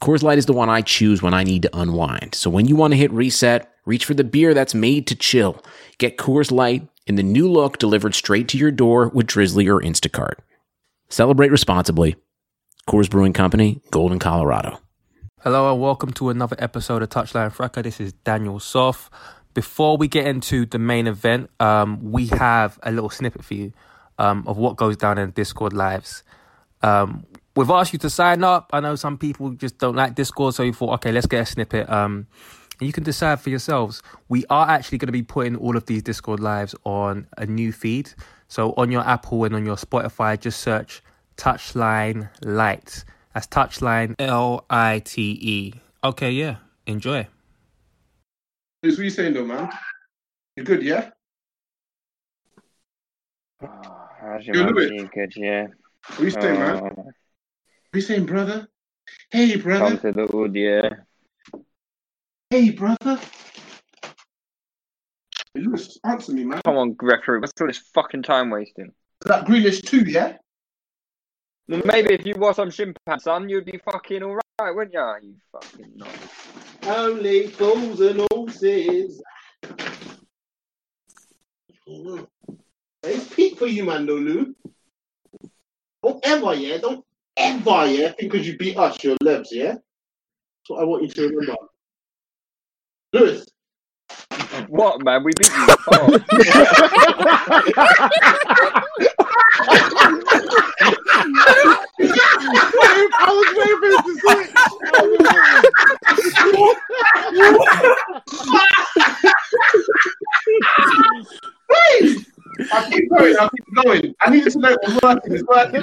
Coors Light is the one I choose when I need to unwind. So when you want to hit reset, reach for the beer that's made to chill. Get Coors Light in the new look delivered straight to your door with Drizzly or Instacart. Celebrate responsibly. Coors Brewing Company, Golden, Colorado. Hello and welcome to another episode of Touchline Fracas. This is Daniel Soff. Before we get into the main event, um, we have a little snippet for you um, of what goes down in Discord lives. Um, we've asked you to sign up. I know some people just don't like Discord, so you thought, okay, let's get a snippet. Um, and you can decide for yourselves. We are actually going to be putting all of these Discord lives on a new feed. So on your Apple and on your Spotify, just search Touchline Lite. That's Touchline L I T E. Okay, yeah. Enjoy. What are you saying though, man? You good, yeah? Oh, how's You're your man? Good, yeah. What are you saying, man? What are you saying, brother? Hey, come brother. to the wood, yeah. Hey, brother. Hey, Lewis, answer me, man. Come on, referee. What's all this fucking time wasting? That Grealish too, yeah? Well, maybe if you was some chimpanzee, son, you'd be fucking alright, wouldn't ya? You fucking not. Only fools and horses. Oh, it's peak for you, man, though, Lou. Don't ever, yeah? Don't ever, yeah? Think because you beat us, your lebs, yeah? That's what I want you to remember. Lewis, What, man? We beat you. Oh. I was waiting for you to say it. Wait! I keep going, I keep going. I needed to know it was working. It's working.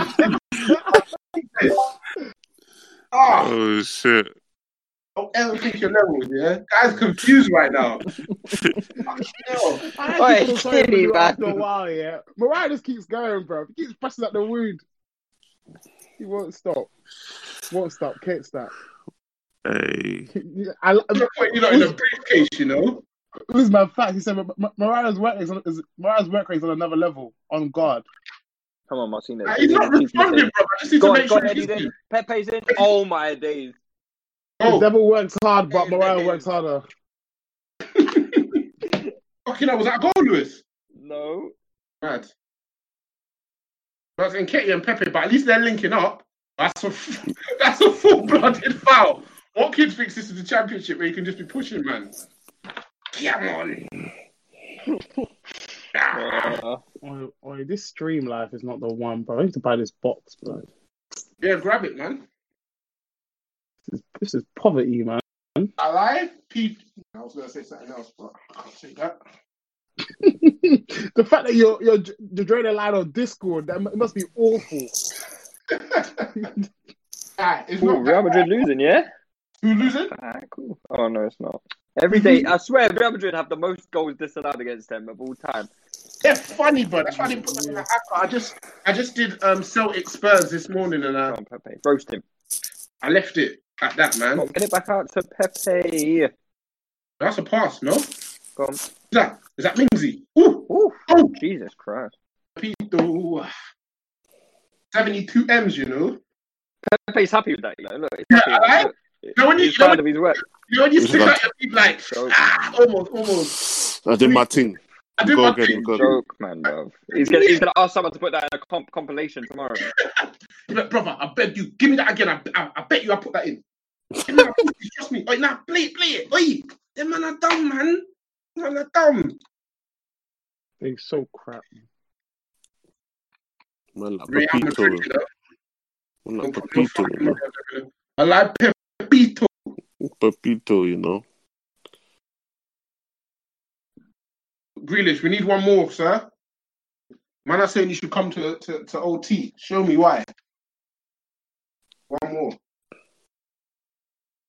Ah, Oh shit! don't ever think your levels, yeah? Guys confused right now. Hell. I Oi, actually feel sorry for silly after a while, yeah. Mariah just keeps going, bro. He keeps pressing at the wound. He won't stop. Won't stop. Can't stop. Hey, I, Look what you're not in a briefcase, you know? this is my fact. He said Ma- Ma- Mariah's work is, on, is Mariah's work rate is on another level. On guard. Come on, Martinez. He's not responding, bro. I just need Go to on, make go sure on, he's Eddie. then. Pepe's in. Oh my days. The Oh, devil works hard, but Mariah works harder. fucking hell, was that a goal, Lewis? No. Mad. That's Nketiah and Pepe, but at least they're linking up. That's a that's a full-blooded foul. What kid thinks this is the championship where you can just be pushing, man? Come on. Uh, Oh, oh, this stream life is not the one, bro. I need to buy this box, bro. Yeah, grab it, man. This is, this is poverty, man. Alive, Pete. I was gonna say something else, but I can't say that. the fact that you're you're you're drawing a line on Discord, that mu- must be awful. Ah, it's ooh, not Real Madrid losing, yeah? Who losing? Ah, cool. Oh no, it's not. Every day, I swear, Real Madrid have the most goals disallowed against them of all time. They're funny, bro. That's why they put them in the app. I just, I just did um Celtic Spurs this morning, and Come uh, on, Pepe, roast him. I left it at that, man. On, get it back out to Pepe. That's a pass, no? Come on. Is that is that Mingsy? Ooh, Ooh, oh, Jesus Christ. Pito. Seventy-two M's, you know. Pepe's happy with that, you know. Look, he's Yeah, happy with that. No, when you- he's no, proud when- of his work. You know when you stick out your feet like Joke, ah, almost, almost. I did my thing. I do my again, thing. joke, man, bro. He's gonna, he's gonna ask someone to put that in a comp- compilation tomorrow. You're brother, I beg you, give me that again. I, I, I bet you I put that in. Give me that, please, Trust me. Oi, now play it, play it. Oi, them man are dumb, man. Them man are dumb. They're so crap. Man, like Real Pepito. Madrid, you know. Man, like Don't put no Pepito, fucking you know. mother- I like Pepito. Pepito, you know. Grealish, we need one more, sir. Man, are saying you should come to, to, to OT. Show me why. One more.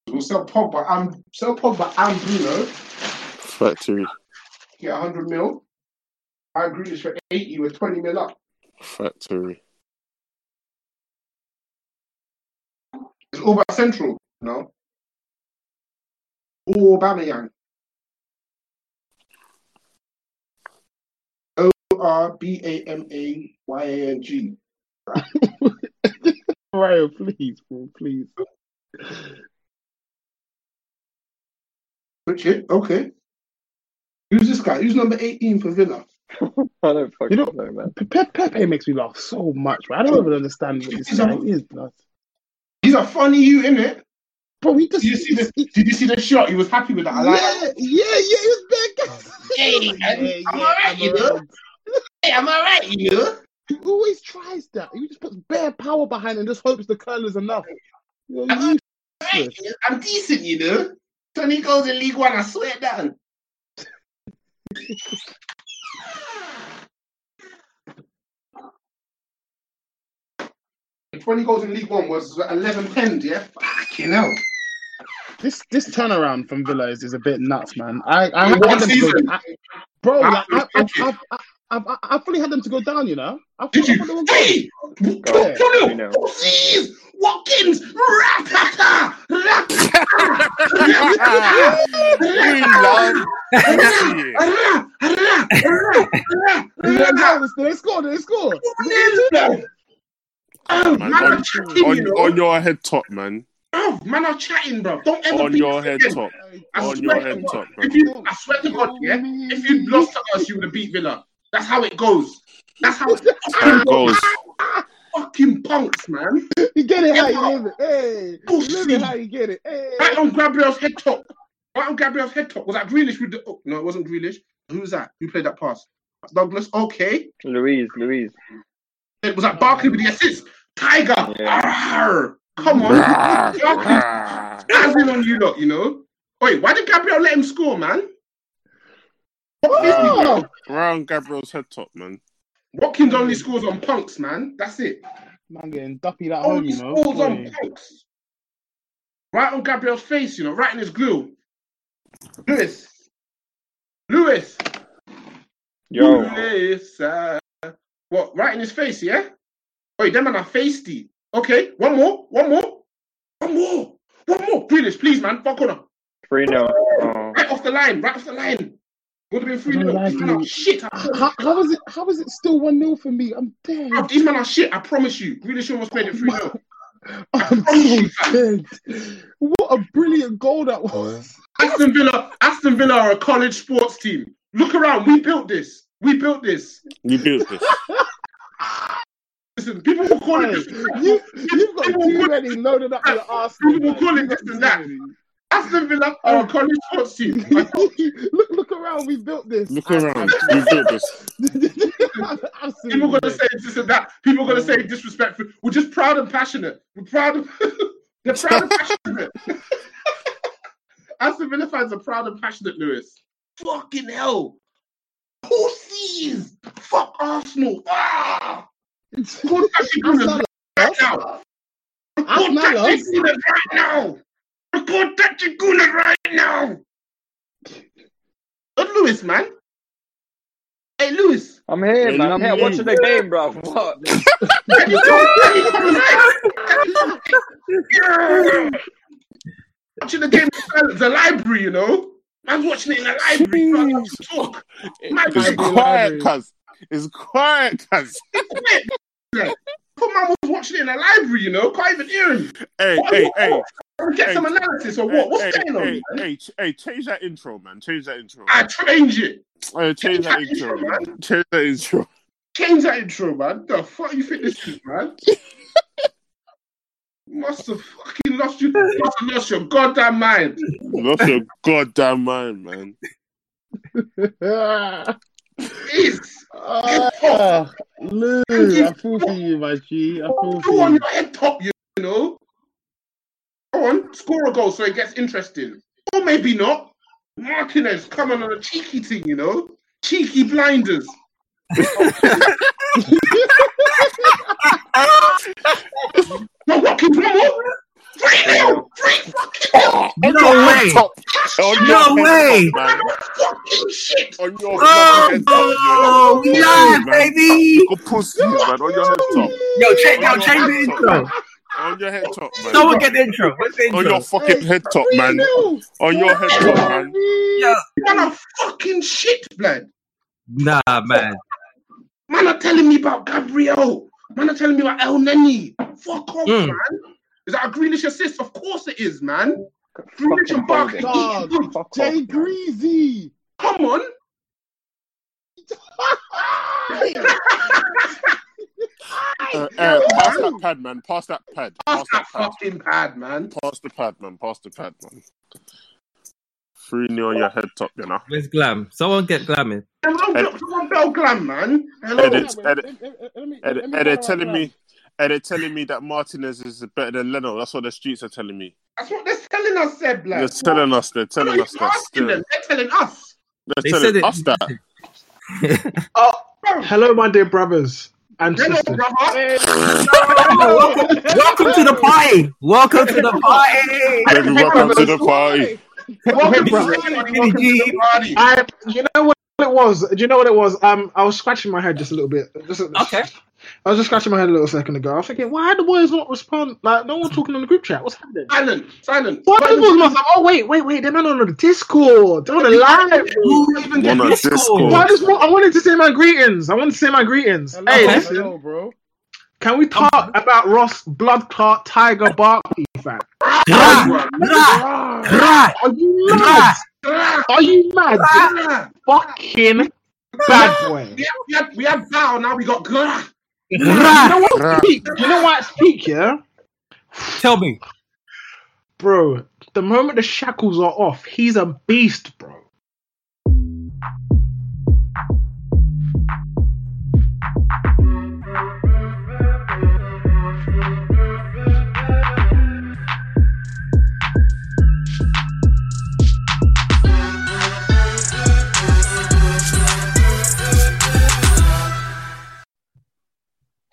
We'll sell Pogba and sell Pogba and Bruno. Factory. Get 100 mil. I Grealish for 80 with 20 mil up. Factory. It's all about Central, no? Or Aubameyang. O R B A M A Y A N G. Ryan, please, bro, please. Which it? Okay. Who's this guy? Who's number 18 for Villa? I don't fucking You know- know, man. Pepe, Pepe makes me laugh so much, bro. I don't even understand what this guy is, blood. He's a funny you, innit? Bro, he just. Did you see he- the Did you see the shot? He was happy with that. I like yeah, yeah, yeah, he was big. Hey, yeah, I'm alright, I'm you know? Alright. Hey, I'm alright, you? He always tries that. He just puts bare power behind and just hopes the curl is enough. You're I'm useless. alright, I'm decent, you know? 20 goals in League One, I swear down. 20 goals in League One was 11 penned, yeah? Fucking hell. This this turnaround from Villa is, is a bit nuts, man. I I, In had one them go, season? I, bro. I- Like, I, I, I- I, I, I, I, I fully had them to go down. You know. I Did thought, you? thought they Hey! good. Go, Tunnel! you know. Jeez! Watkins! Ratata! Yeah, no, they scored. They scored. Oh, Man, man, on, chatting, on, you know? on your head top, man. Oh, man, are chatting, bro. Don't ever On your head again. top. I On your head God, top, bro. If you, I swear to God, yeah. If you'd lost to us, you would have beat Villa. That's how it goes. That's how it How it goes. Fucking punks, man. You get it how you live it. Hey, you live it how you get it. Hey. Right on Gabriel's head top. Right on Gabriel's head top. Was that Grealish with the? Oh, no, it wasn't Grealish. Who was that? Who played that pass? Douglas. Okay. Louise, Louise. It was that Barkley with the assist. Tiger. Yeah. Arr. Come on. Standing on you lot, you know. Wait, why did Gabriel let him score, man? Oh, Round Gabriel's head top, man. Watkins only scores on punks, man. That's it. man, getting duppy at home, Only you know. scores on Boy. punks. Right on Gabriel's face, you know, right in his glue. Lewis. Lewis. Yo, Lewis. uh, what? Right in his face, yeah? Wait, them man are feisty. Okay, one more, one more, one more, one more. Grealish, please, man. Fuck on her. 3 0. Oh. Right off the line, right off the line. Would have been free. I don't nil. like These men are shit. How, how is it? How is it still one 0 for me? I'm dead. Bro, These men are shit. I promise you. Grealish almost made it 3 0. I'm so dead. What a brilliant goal that oh, was. Aston Villa, Aston Villa are a college sports team. Look around. We built this. We built this. We built this. Listen, people will call it this. you, you've got too many loaded up your arse. People will call it this and that. Aston Villa are a college sports team. look, look around. We built this. Look around. You built this. People are gonna say this and that. People are gonna say disrespectful. We're just proud and passionate. We're proud of. They're proud and passionate. Aston Villa fans are proud and passionate, Lewis. Fucking hell. Pussies. Fuck Arsenal. Ah. Report Tachy Gunners right now. Report Arsenal? Tachy Gunners right now. Report Tachy Gunners right now. But Lewis, man. Hey, Lewis. I'm here, man. I'm here watching the game, bro. What? Can you come? Can you come? Watching the game in the library, you know. Man's watching it in the library. Can't have to talk. It's it's quiet, cuz. It's quiet, cuz. Poor man was watching it in the library, you know. Can't even hear him. Hey, What- hey, what- hey. Get Hey, some analysis or what? What's hey, going on? hey, man? hey, hey, change that intro, man. Change that intro. I change it. Uh, hey, change that that intro, intro, man. Change that intro. Change that intro, man. The fuck you think this is, man? Must have fucking lost you. Must have lost your goddamn mind. Lost your goddamn mind, man. Jeez. Ah, Lou, I feel for you, my G. I feel Go for on you. your head top, you know. Go on, score a goal so it gets interesting. Or maybe not. Martinez coming on a cheeky thing, you know. Cheeky blinders. no, Watkins, one more. Three nil. Three fucking nil. on No way. head top. On No way. head top, man. Fucking shit. On your Oh, fucking head top. oh, we live, baby. Go pussy, man. On your head top. Yo, check, yo, On change the intro. On your head top, man. Someone get the intro. What's the On your fucking head top, man. On your head top, man. Yo. Man, are fucking shit, blood. Nah, man. Man are telling me about Gabriel. Man are telling me about Elneny. Fuck off, Mm. man. Is that a Grealish assist? Of course it is, man. Grealish Fucking and Barkley. hold Jay. Greasy. Come on. Uh, uh, pass that pad, man. Pass that pad. Pass Pass that that pad. fucking pad, man. Pass the pad, man. Pass the pad, man. Three nil on your head top, you know. Where's Glam? Someone get Glam in. Hello, Ed- someone Bell Glam, man. Hello. Edit, edit, Let me- let me- And, let me and they're follow telling up me, and they're telling me that Martinez is better than Leno. That's what the streets are telling me. That's what they're telling us, Seb, They're telling us. They're telling us that. Still. them. They're telling us. They're They telling said it. us that. Oh, hello, my dear brothers and hello, sisters. brother. welcome, welcome to the party. Welcome to the party. Baby, welcome to the party. Welcome, Welcome brother. to the party. I, you know what it was? Do you know what it was? Um, I was scratching my head just a little bit. Just Okay. I was just scratching my head a little second ago. I was thinking, why the boys not respond? Like, no one talking on the group chat. What's happening? Silent, silent. Why the boys not? Oh wait, wait, wait. They're not on the Discord. They're on the live. Who even get on Discord? Discord. Why just, I wanted to say my greetings. I wanted to say my greetings. Hello, hey, listen. hello, bro. Can we talk about Ross Blood Clot Tiger Barkley, fam? Rah, Are you mad? rah, Are you mad? rah. Fucking bad boy. We had, we had, we had bow, now we got grah. You know what? Rah. Peak? You know why it's peak, yeah, Tell me. bro. The moment the shackles are off, he's a beast, bro.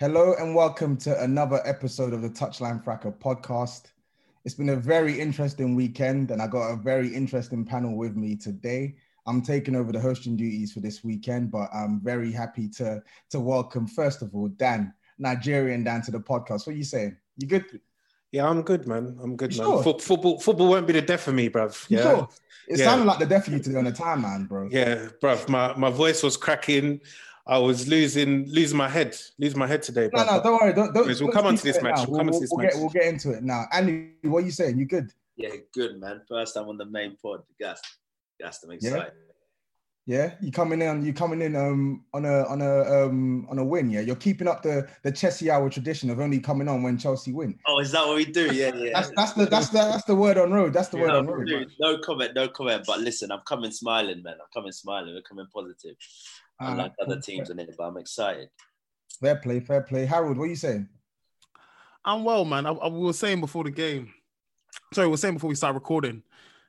Hello and welcome to another episode of the Touchline Fracas podcast. It's been a very interesting weekend, and I got a very interesting panel with me today. I'm taking over the hosting duties for this weekend, but I'm very happy to to welcome first of all Dan, Nigerian Dan, to the podcast. What are you saying? You good? Yeah, I'm good, man. I'm good, man. sure? Fo- football, football won't be the death of me, bruv. Yeah, sure? It Yeah. sounded like the death of you today on the time, man, bro. yeah, bruv. My my voice was cracking. I was losing losing my head, losing my head today. No, no, don't worry. Don't, don't, we'll don't come on to this match. now. We'll come on to we'll, this we'll match. Get, we'll get into it now. Andy, what are you saying? You good? Yeah, good man. First time on the main pod. Gas, gas. I'm Yeah? excited. Yeah, you coming in? You coming in um on a on a um on a win? Yeah, you're keeping up the the Chelsea hour tradition of only coming on when Chelsea win. Oh, is that what we do? Yeah, yeah. That's that's the that's the that's the word on road. That's the word no, on road. dude, no comment, no comment. But listen, I'm coming smiling, man. I'm coming smiling. We're coming positive. Alright, Unlike other cool. teams in it, but I'm excited. Fair play, fair play. Harold, what are you saying? I'm well, man. I, I we were saying before the game. Sorry, we were saying before we start recording.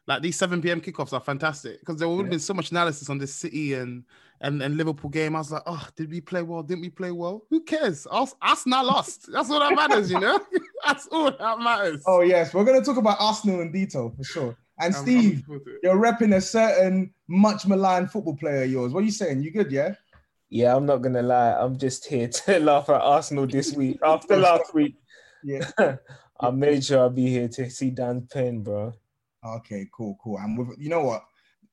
Like these 7 p.m. kickoffs are fantastic because there would have Yeah. been so much analysis on this City and, and and Liverpool game. I was like, oh, did we play well? Didn't we play well? Who cares? Us, us not lost. That's all that matters, you know. That's all that matters. Oh yes, we're gonna talk about Arsenal in detail for sure. And I'm- I'm Steve, looking forward to it. you're repping a certain much maligned football player of yours. What are you saying? You good? Yeah. Yeah, I'm not gonna lie. I'm just here to laugh at Arsenal this week. After last week, Yeah. I made sure I'll be here to see Dan's pen, bro. Okay, cool, cool. And with you know what,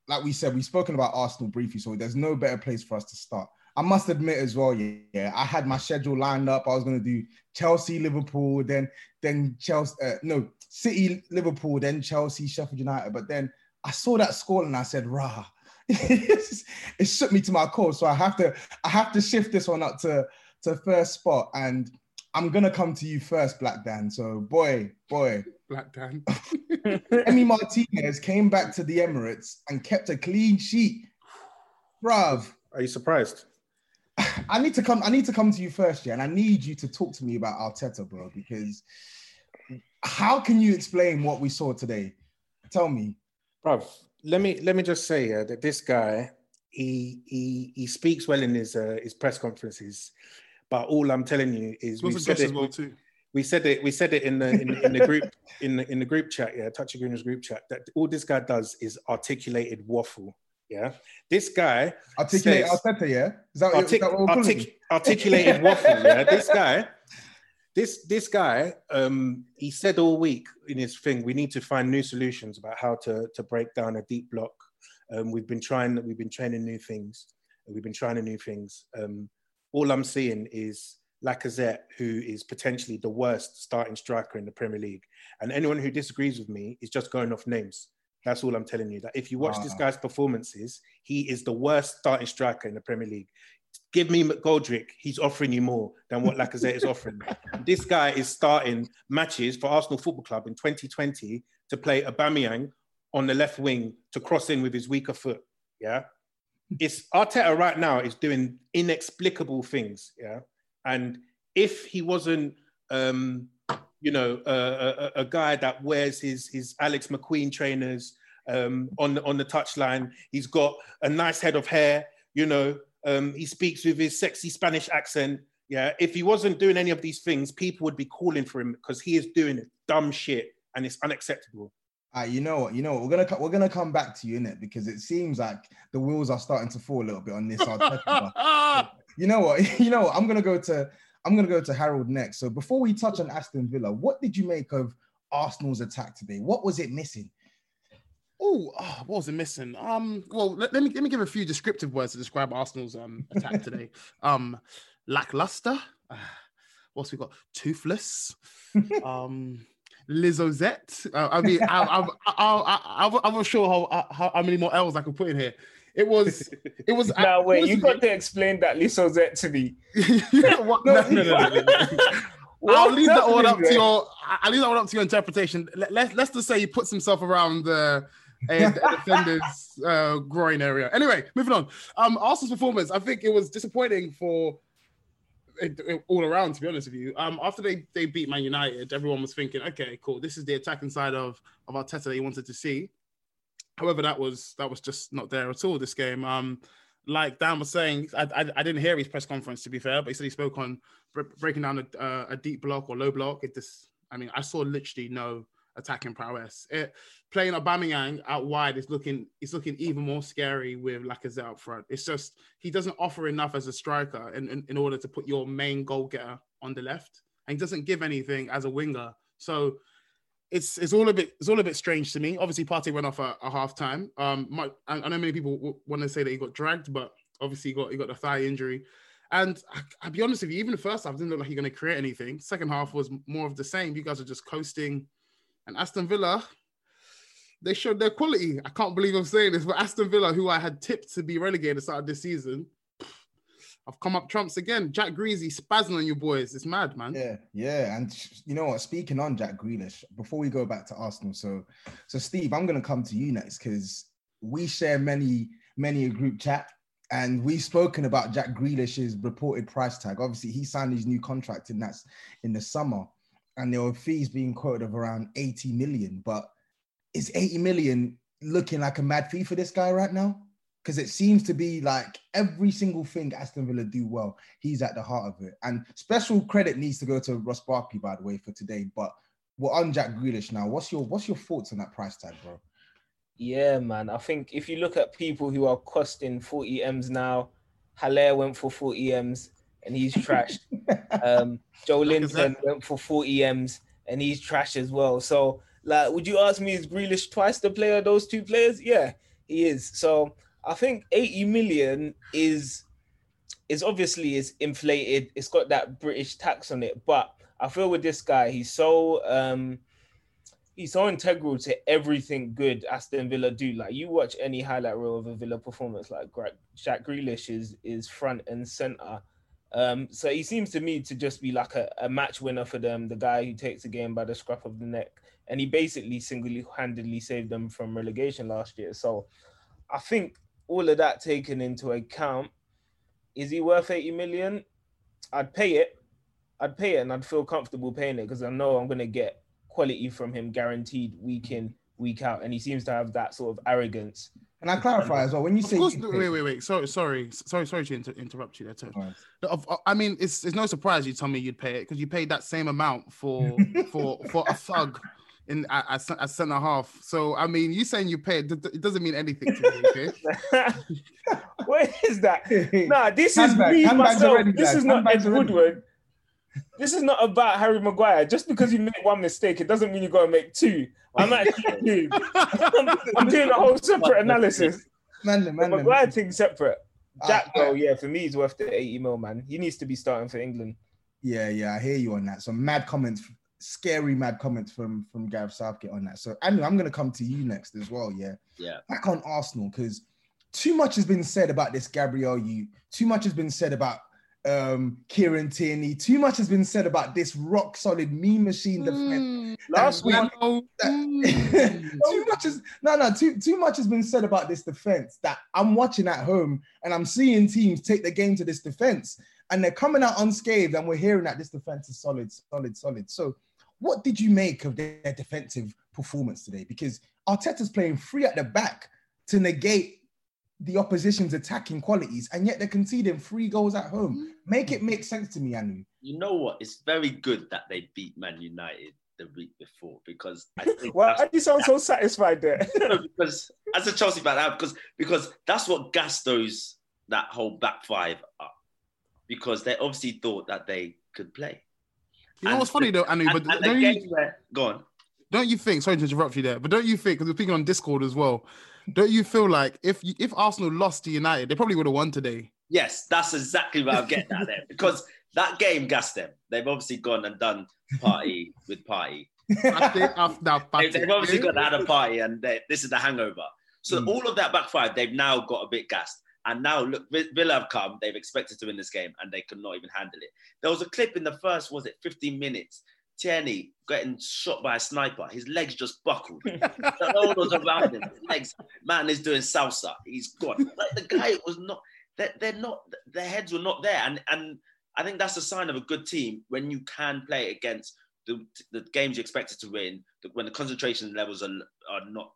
like we said, we've spoken about Arsenal briefly, so there's no better place for us to start. I must admit as well, yeah, yeah I had my schedule lined up. I was going to do Chelsea, Liverpool, then then Chelsea, uh, no City, Liverpool, then Chelsea, Sheffield United. But then I saw that score and I said, "Rah." it shook me to my core, so I have to I have to shift this one up to to first spot, and I'm gonna come to you first, Black Dan. So boy, boy, Black Dan. Emi Martinez came back to the Emirates and kept a clean sheet. Bruv, Are you surprised? I need to come. I need to come to you first, yeah, and I need you to talk to me about Arteta, bro, because how can you explain what we saw today? Tell me. bro. let me let me just say uh, that this guy he he he speaks well in his uh, his press conferences, but all I'm telling you is we've said it, as well too. we said it. We said it in the in, in the group in the, in the group chat. Yeah, Touch of Greeners group chat. That all this guy does is articulated waffle. Yeah, this guy Articulate says- Arteta, yeah? Is that, is Artic- that what artic- articulated waffle. Yeah, this guy, this this guy, um, he said all week in his thing, we need to find new solutions about how to to break down a deep block. Um, we've been trying, we've been training new things. We've been trying new things. Um, all I'm seeing is Lacazette, who is potentially the worst starting striker in the Premier League. And anyone who disagrees with me is just going off names. That's all I'm telling you. That if you watch this guy's performances, he is the worst starting striker in the Premier League. Give me McGoldrick, he's offering you more than what Lacazette is offering. This guy is starting matches for Arsenal Football Club in 2020 to play Aubameyang on the left wing to cross in with his weaker foot. Yeah, it's Arteta right now is doing inexplicable things. Yeah, and if he wasn't, um, you know, a, a, a guy that wears his his Alex McQueen trainers um, on the on the touchline, he's got a nice head of hair. You know, um, he speaks with his sexy Spanish accent. Yeah, if he wasn't doing any of these things, people would be calling for him because he is doing dumb shit and it's unacceptable. Ah, you know what? You know what? We're gonna we're gonna come back to you in it because it seems like the wheels are starting to fall a little bit on this. You know what? You know what? I'm gonna go to I'm gonna go to Harold next. So before we touch on Aston Villa, what did you make of Arsenal's attack today? What was it missing? Oh, what was it missing? Um, well, let, let me let me give a few descriptive words to describe Arsenal's um attack today. um, lackluster. Uh, what's we got? Toothless. um, Lizzozette. Uh, I mean, I, I, I, I, I, I'm not sure how, how how many more L's I could put in here. It was, it was. Now wait, you honestly- got to explain that Lissozette to me. What? No, no, no, no, no, no. I'll leave that one up to there? your. I'll leave that one up to your interpretation. Let, let, let's just say he puts himself around the uh, defender's uh, groin area. Anyway, moving on. Um, Arsenal's performance. I think it was disappointing for it, it- all around. To be honest with you, um, after they they beat Man United, everyone was thinking, okay, cool. This is the attacking side of of Arteta that he wanted to see. However, that was that was just not there at all this game. Um, like Dan was saying, I, I, I didn't hear his press conference to be fair, but he said he spoke on bre- breaking down a, uh, a deep block or low block. It just, I mean, I saw literally no attacking prowess. It, playing Aubameyang out wide is looking, it's looking even more scary with Lacazette up front. It's just he doesn't offer enough as a striker in, in, in order to put your main goal getter on the left, and he doesn't give anything as a winger. So it's it's all a bit it's all a bit strange to me. Obviously, Partey went off at, a half time. Um, my, I, I know many people w- want to say that he got dragged, but obviously he got he got the thigh injury. And I, I'll be honest with you, even the first half didn't look like you're going to create anything. Second half was more of the same. You guys are just coasting. And Aston Villa, they showed their quality. I can't believe I'm saying this, but Aston Villa, who I had tipped to be relegated at the start of this season, I've come up trumps again. Jack Greasy spazzing on you boys. It's mad, man. Yeah, yeah, and you know what? Speaking on Jack Grealish, before we go back to Arsenal, so so Steve, I'm gonna come to you next because we share many many a group chat, and we've spoken about Jack Grealish's reported price tag. Obviously, he signed his new contract in that's in the summer, and there were fees being quoted of around 80 million. But is 80 million looking like a mad fee for this guy right now? Because it seems to be like every single thing Aston Villa do well, he's at the heart of it. And special credit needs to go to Ross Barkley, by the way, for today. But we're on Jack Grealish now. What's your what's your thoughts on that price tag, bro? Yeah, man. I think if you look at people who are costing 40 M's now, Haller went for 40 M's and he's trashed. um, Joelinton went for 40 M's and he's trash as well. So, like, would you ask me, is Grealish twice the player of those two players? Yeah, he is. So, I think 80 million is is obviously is inflated. It's got that British tax on it, but I feel with this guy, he's so um he's so integral to everything good Aston Villa do. Like you watch any highlight reel of a Villa performance, like Jack Grealish is is front and center. Um, so he seems to me to just be like a, a match winner for them, the guy who takes the game by the scruff of the neck, and he basically single-handedly saved them from relegation last year. So I think all of that taken into account, is he worth 80 million? I'd pay it. I'd pay it and I'd feel comfortable paying it because I know I'm going to get quality from him guaranteed week in, week out. And he seems to have that sort of arrogance And I clarify as well? When you Of say course, you no, wait, wait, wait. Sorry, sorry, sorry, sorry to inter- interrupt you there, Tony. Of- of- I mean, it's it's no surprise you tell me you'd pay it because you paid that same amount for for for a thug in at, at, cen- at centre half. So I mean, you saying you paid d- d- it doesn't mean anything to me. Okay? What is that? Nah, this is Handbag- me myself. already, this guys. is not Ed Handbags already. Woodward. This is not about Harry Maguire. Just because you make one mistake, it doesn't mean you got to make two. I'm actually I'm, I'm doing a whole separate analysis. Man, The man, man. Maguire thing separate. Jack, Ah, though, yeah, for me, he's worth the 80 mil, man. He needs to be starting for England. Yeah, yeah, I hear you on that. Some mad comments, scary mad comments from from Gareth Southgate on that. So Anu, I'm gonna come to you next as well. Yeah, Yeah. back on Arsenal because too much has been said about this Gabriel. You too much has been said about um Kieran Tierney. Too much has been said about this rock solid meme machine defense. Last week, too much is no no too too much has been said about this defense that I'm watching at home and I'm seeing teams take the game to this defense and they're coming out unscathed and we're hearing that this defense is solid solid solid so what did you make of their defensive performance today because Arteta's playing free at the back to negate the opposition's attacking qualities and yet they're conceding three goals at home make it make sense to me Anu You know what? It's very good that they beat Man United the week before because I think why do you sound so satisfied there? Because as a Chelsea fan, because because that's what gassed those that whole back five up because they obviously thought that they could play. You know what's funny though, Anu, but and don't you where go on. don't you think? Sorry to interrupt you there, but don't you think? Because we're speaking on Discord as well. Don't you feel like if you- if Arsenal lost to United, they probably would have won today? Yes, that's exactly what I'm getting at there because that game gassed them. They've obviously gone and done party with party. They- They've obviously got have a party, and they, this is the hangover. So hmm. all of that back five, they've now got a bit gassed. And now look, Villa have come. They've expected to win this game, and they could not even handle it. There was a clip in the first, was it 15 minutes? Tierney getting shot by a sniper. His legs just buckled. no one was around him. His legs, man is doing salsa. He's gone. Like the guy was not. They're, they're not. Their heads were not there, and and I think that's a sign of a good team when you can play against the, the games you expected to win. When the concentration levels are are not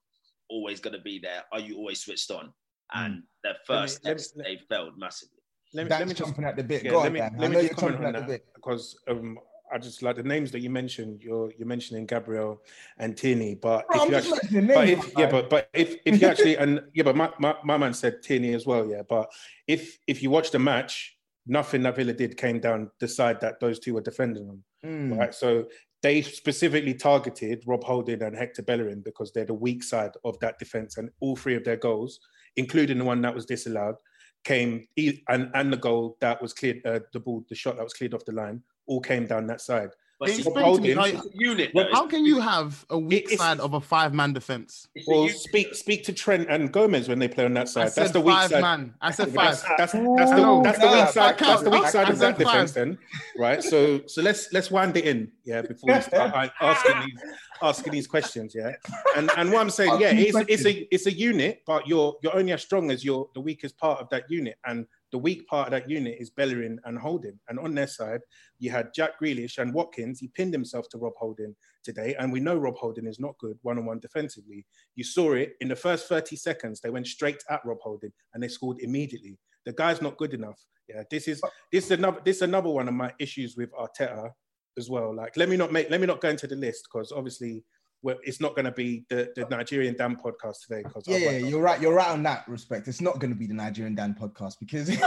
always going to be there, are you always switched on? And their Let me- first let me- they failed massively. Let me, Dan's let me just, chomping at the bit. Yeah, Go let on, me, Dan. Let me just comment on that because um, I just like the names that you mentioned. You're you're mentioning Gabriel and Tierney, but Bro, if I'm you just actually, mentioning but if, yeah, but but if if you actually and yeah, but my, my, my man said Tierney as well, yeah. But if if you watch the match, nothing that Villa did came down the side that those two were defending them, Mm. right? So they specifically targeted Rob Holding and Hector Bellerin because they're the weak side of that defense, and all three of their goals, including the one that was disallowed, came e- and and the goal that was cleared, uh, the ball, the shot that was cleared off the line, all came down that side. But Explain to me how- unit. Well. How can you have a weak it's- side of a five man defense? Well, speak speak to Trent and Gomez when they play on that I side. said That's the weak five side. man. I said That's, five. that's, that's, the, Hello. that's the weak side. That's the weak side of that defense, five. then, right? So, so let's let's wind it in, yeah, before we start asking these asking these questions, yeah. And and what I'm saying, yeah, it's it's a it's a unit, but you're you're only as strong as your the weakest part of that unit, and the weak part of that unit is Bellerin and Holding. And on their side, you had Jack Grealish and Watkins. He pinned himself to Rob Holding today, and we know Rob Holding is not good one on one defensively. You saw it in the first 30 seconds. They went straight at Rob Holding and they scored immediately. The guy's not good enough. Yeah, this is this is another this is another one of my issues with Arteta as well. Like, let me not make let me not go into the list because obviously well, it's not going to be the, the Nigerian Dan podcast today. Because Yeah, yeah, you're right. You're right on that respect. It's not going to be the Nigerian Dan podcast because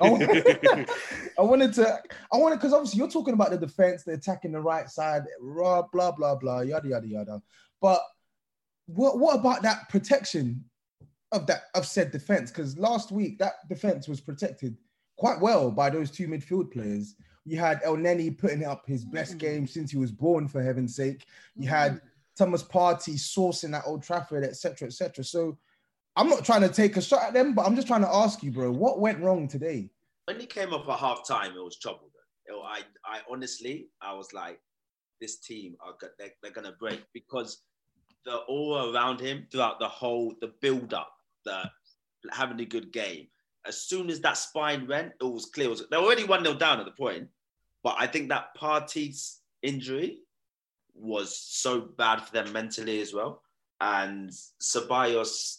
I wanted, I wanted to, I wanted because obviously you're talking about the defense, the attacking the right side, blah blah blah blah, yada yada yada. But what what about that protection of that of said defense? Because last week that defense was protected quite well by those two midfield players. You had Elneny putting up his best mm. game since he was born, for heaven's sake. You had mm-hmm. Thomas Partey sourcing at Old Trafford, etc., etc. So I'm not trying to take a shot at them, but I'm just trying to ask you, bro, what went wrong today? when he came up at half time, it was trouble. Though. It- I, I honestly, I was like, this team are go- they're, they're gonna break because the aura around him throughout the whole the build up, the having a good game. As soon as that spine went, it was clear. It was, they were already one 0 down at the point, but I think that Partey's injury was so bad for them mentally as well. And Ceballos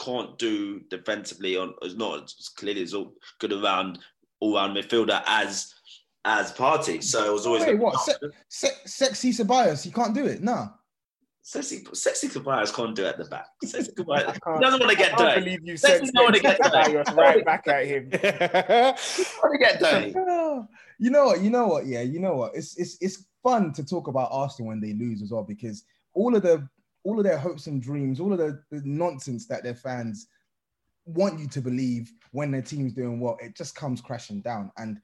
can't do defensively on is not as clearly as all good around all round midfielder as as Partey. So it was always Wait, what? Se- se- sexy Ceballos, he can't do it. No. Sexy, sexy Ceballos can't do at the back. Sexy can't- doesn't want to get I can't believe you Sexy said don't want to get dirty. right back at him. want to get dirty. You know what? You know what? Yeah, you know what? It's it's it's fun to talk about Arsenal when they lose as well because all of the all of their hopes and dreams, all of the, the nonsense that their fans want you to believe when their team's doing well, it just comes crashing down. And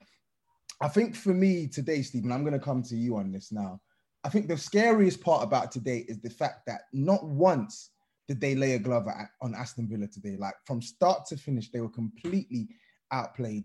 I think for me today, Stephen, I'm going to come to you on this now. I think the scariest part about today is the fact that not once did they lay a glove at, on Aston Villa today. Like from start to finish, they were completely outplayed.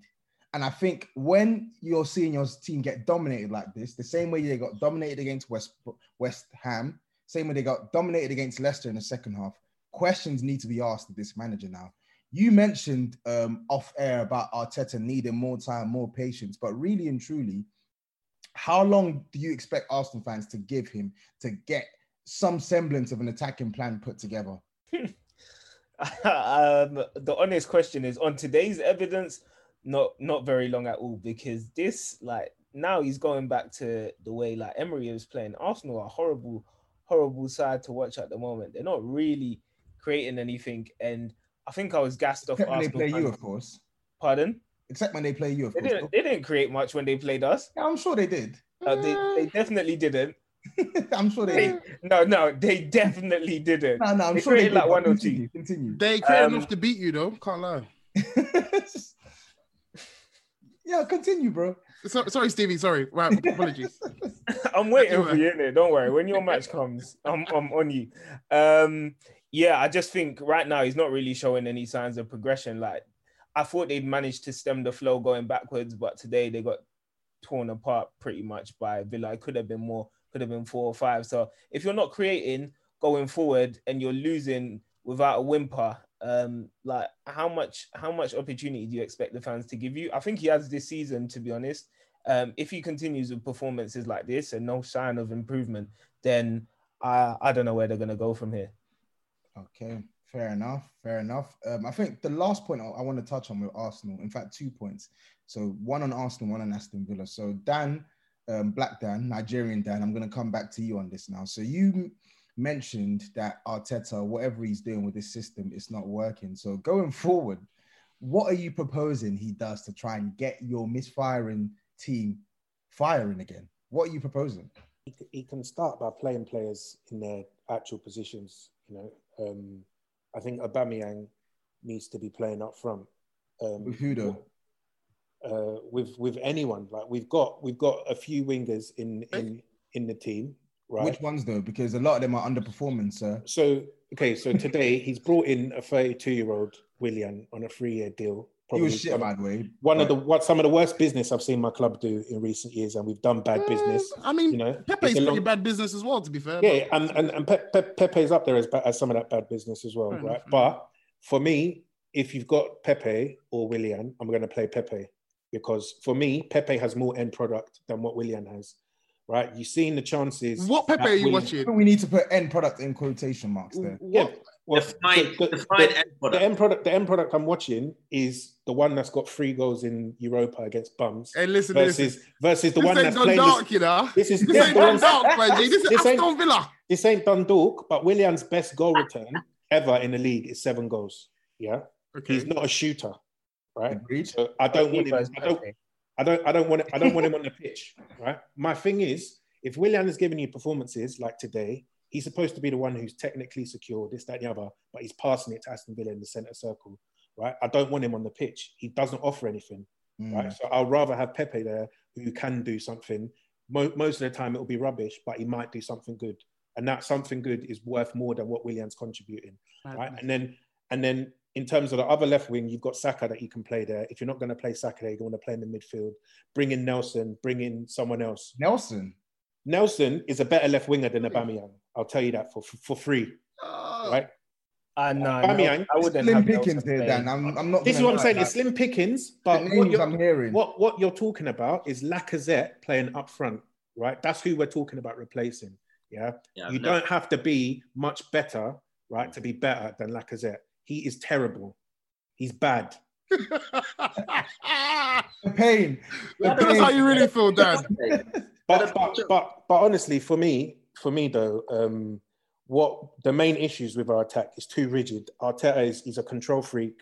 And I think when you're seeing your team get dominated like this, the same way they got dominated against West West Ham, same way they got dominated against Leicester in the second half, questions need to be asked of this manager now. You mentioned um, off air about Arteta needing more time, more patience, but really and truly, how long do you expect Arsenal fans to give him to get some semblance of an attacking plan put together? um, the honest question is on today's evidence, not not very long at all because this like now he's going back to the way like Emery was playing. Arsenal are a horrible, horrible side to watch at the moment. They're not really creating anything, and I think I was gassed off. Except when they Arsenal play you, of course. Pardon? Except when they play you, of They course. didn't. They didn't create much when they played us. Yeah, I'm sure they did. Uh, they, they definitely didn't. I'm sure they did. No, no, they definitely didn't. No, no, I'm they sure they created did. like but one or two. Continue. They created Um, enough to beat you, though. Can't lie. Yeah, continue, bro. So, sorry, Stevie. Sorry. Right, apologies. I'm waiting for you, innit? Don't worry. When your match comes, I'm, I'm on you. Um, yeah, I just think right now he's not really showing any signs of progression. Like I thought they'd managed to stem the flow going backwards, but today they got torn apart pretty much by Villa. It could have been more, could have been four or five. So if you're not creating going forward and you're losing without a whimper, um, like how much how much opportunity do you expect the fans to give you? I think he has this season, to be honest. Um, if he continues with performances like this and no sign of improvement, then I I don't know where they're gonna go from here. Okay, fair enough. Fair enough. Um, I think the last point I, I want to touch on with Arsenal, in fact, two points. So one on Arsenal, one on Aston Villa. So Dan, um, Black Dan, Nigerian Dan, I'm going to come back to you on this now. So you mentioned that Arteta, whatever he's doing with this system, it's not working. So going forward, what are you proposing he does to try and get your misfiring team firing again? What are you proposing? he, he can start by playing players in their actual positions. You know, um, I think Aubameyang needs to be playing up front. Um, With who though? Uh, with with anyone, like we've got we've got a few wingers in in in the team, right? Which ones though? Because a lot of them are underperforming, sir. So okay, so today he's brought in a 32 year old Willian on a three year deal. He was shit, some- by the way. One of the what some of the worst business I've seen my club do in recent years, and we've done bad uh, business. I mean, you know, Pepe's it's pretty long- bad business as well, to be fair. yeah, and and, and Pe- Pe- Pepe's up there as, ba- as some of that bad business as well, Fair right? enough, But for me, if you've got Pepe or Willian, I'm going to play Pepe because for me, Pepe has more end product than what Willian has, right? You've seen the chances. What Pepe are you Willian- I think we need to put end product in quotation marks there. Yeah. Well, Define- the, define the- end the end product. The end product I'm watching is the one that's got three goals in Europa against Bums. Hey, listen, versus listen. versus the This one ain't that's playing. dark, this, you know. This is This this ain't the done one- dark, man. This is ain't- Aston Villa. This ain't Dundalk, but Willian's best goal return ever in the league is seven goals. Yeah, he's not a shooter, right? So I don't want him. I don't. I don't. I don't want. I don't want him on the pitch, right? My thing is, if Willian is giving you performances like today, he's supposed to be the one who's technically secure, this, that, and the other, but he's passing it to Aston Villa in the centre circle, right? I don't want him on the pitch. He doesn't offer anything, mm. right? So I'll rather have Pepe there who can do something. Mo- most of the time, it will be rubbish, but he might do something good, and that something good is worth more than what Willian's contributing, right? And then, and then in terms of the other left wing, you've got Saka that you can play there. If you're not going to play Saka there, you want to play in the midfield. Bring in Nelson. Bring in someone else. Nelson. Nelson is a better left winger than Aubameyang. I'll tell you that for for free, right? Uh, no, Aubameyang, no, I wouldn't Slim have pickings Nelson here, playing. Dan. I'm, I'm not. This is what I'm saying. like, It's slim pickings, but what you're, I'm hearing. what what you're talking about is Lacazette playing up front, right? That's who we're talking about replacing. Yeah, Yeah, you no. don't have to be much better, right, to be better than Lacazette. He is terrible. He's bad. The pain. The That's pain. how you really feel, Dan. But but but but honestly, for me, for me though, um, what the main issues with our attack is too rigid. Arteta is, is a control freak,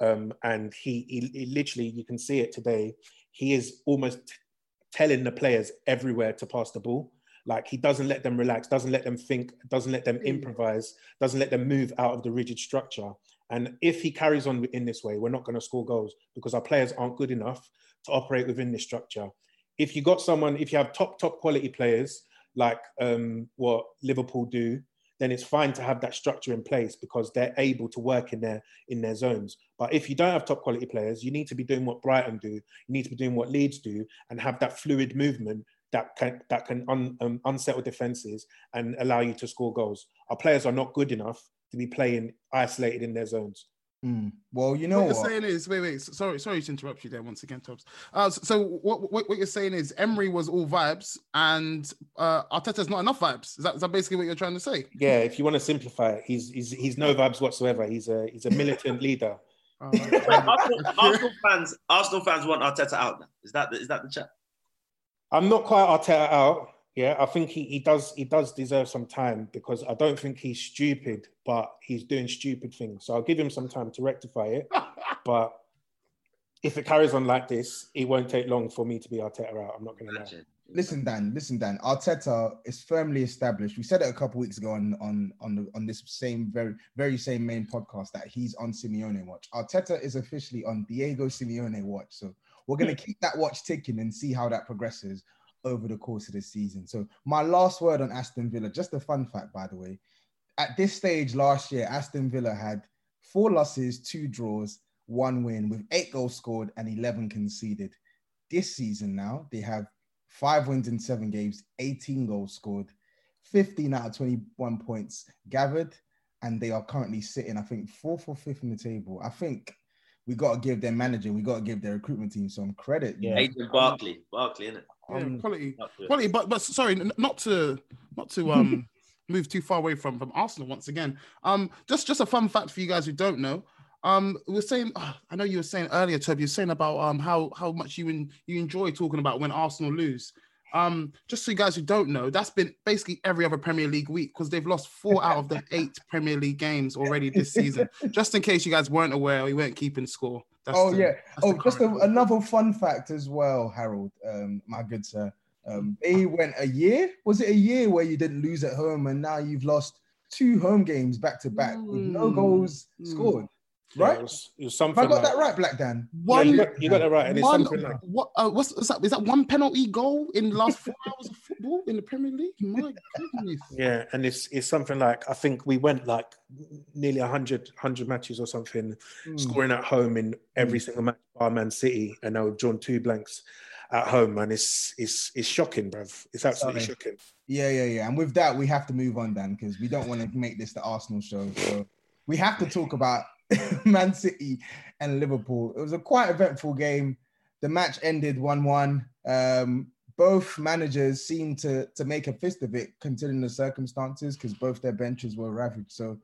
um, and he, he, he literally you can see it today. He is almost telling the players everywhere to pass the ball. Like he doesn't let them relax, doesn't let them think, doesn't let them improvise, doesn't let them move out of the rigid structure. And if he carries on in this way, we're not going to score goals because our players aren't good enough to operate within this structure. If you got someone, if you have top top quality players like um, what Liverpool do, then it's fine to have that structure in place because they're able to work in their in their zones. But if you don't have top quality players, you need to be doing what Brighton do. You need to be doing what Leeds do, and have that fluid movement that can that can un, um, unsettle defenses and allow you to score goals. Our players are not good enough to be playing isolated in their zones. Hmm. Well, you know what you're what? saying is, wait, wait, sorry, sorry to interrupt you there once again, Tops. Uh, s- so what, what what you're saying is Emery was all vibes and uh, Arteta's not enough vibes. Is that, is that basically what you're trying to say? Yeah, if you want to simplify it, he's he's, he's no vibes whatsoever. He's a he's a militant leader. Arsenal, Arsenal fans, Arsenal fans want Arteta out. Now. Is that the, is that the chat? I'm not quite Arteta out. Yeah, I think he, he does he does deserve some time because I don't think he's stupid, but he's doing stupid things. So I'll give him some time to rectify it. but if it carries on like this, it won't take long for me to be Arteta out. I'm not going to lie. Listen, Dan. Listen, Dan. Arteta is firmly established. We said it a couple weeks ago on on on the, on this same very very same main podcast that he's on Simeone watch. Arteta is officially on Diego Simeone watch. So we're gonna hmm. keep that watch ticking and see how that progresses over the course of the season. So my last word on Aston Villa, just a fun fact, by the way. At this stage last year, Aston Villa had four losses, two draws, one win, with eight goals scored and 11 conceded. This season now, they have five wins in seven games, 18 goals scored, 15 out of 21 points gathered, and they are currently sitting, I think, fourth or fifth in the table. I think we got to give their manager, we got to give their recruitment team some credit. you know. Adrian Barkley, Barkley, isn't it? Yeah, quality, quality. But but sorry, not to not to um move too far away from from Arsenal once again. Um, just just a fun fact for you guys who don't know. Um, we are saying, ah, I know you were saying earlier, Toby, you were saying about um how how much you en- you enjoy talking about when Arsenal lose. Um, just so you guys who don't know, that's been basically every other Premier League week because they've lost four out of the eight Premier League games already this season. just in case you guys weren't aware, we weren't keeping score. That's oh the- yeah. that's Oh, the just a, another fun fact as well, Harold. Um, my good sir. Um, they went a year. Was it a year where you didn't lose at home, and now you've lost two home games back to back with no Mm. goals Mm. scored? Yeah, Right? it was, it was Have something. I got like- that right, Black Dan? One, Yeah, you got, you got it right, and it's one, something like what, uh, what's is that? Is that one penalty goal in the last four hours of football in the Premier League? My goodness. Yeah, and it's it's something like I think we went like nearly 100, 100 matches or something, Mm. scoring at home in every single match by Man City, and now we've drawn two blanks at home, and it's it's it's shocking, bruv. It's absolutely Sorry. shocking. Yeah, yeah, yeah. And with that, we have to move on, Dan, because we don't want to make this the Arsenal show. So we have to talk about Man City and Liverpool. It was a quite eventful game. The match ended 1 1. Um, both managers seemed to, to make a fist of it, considering the circumstances, because both their benches were ravaged. So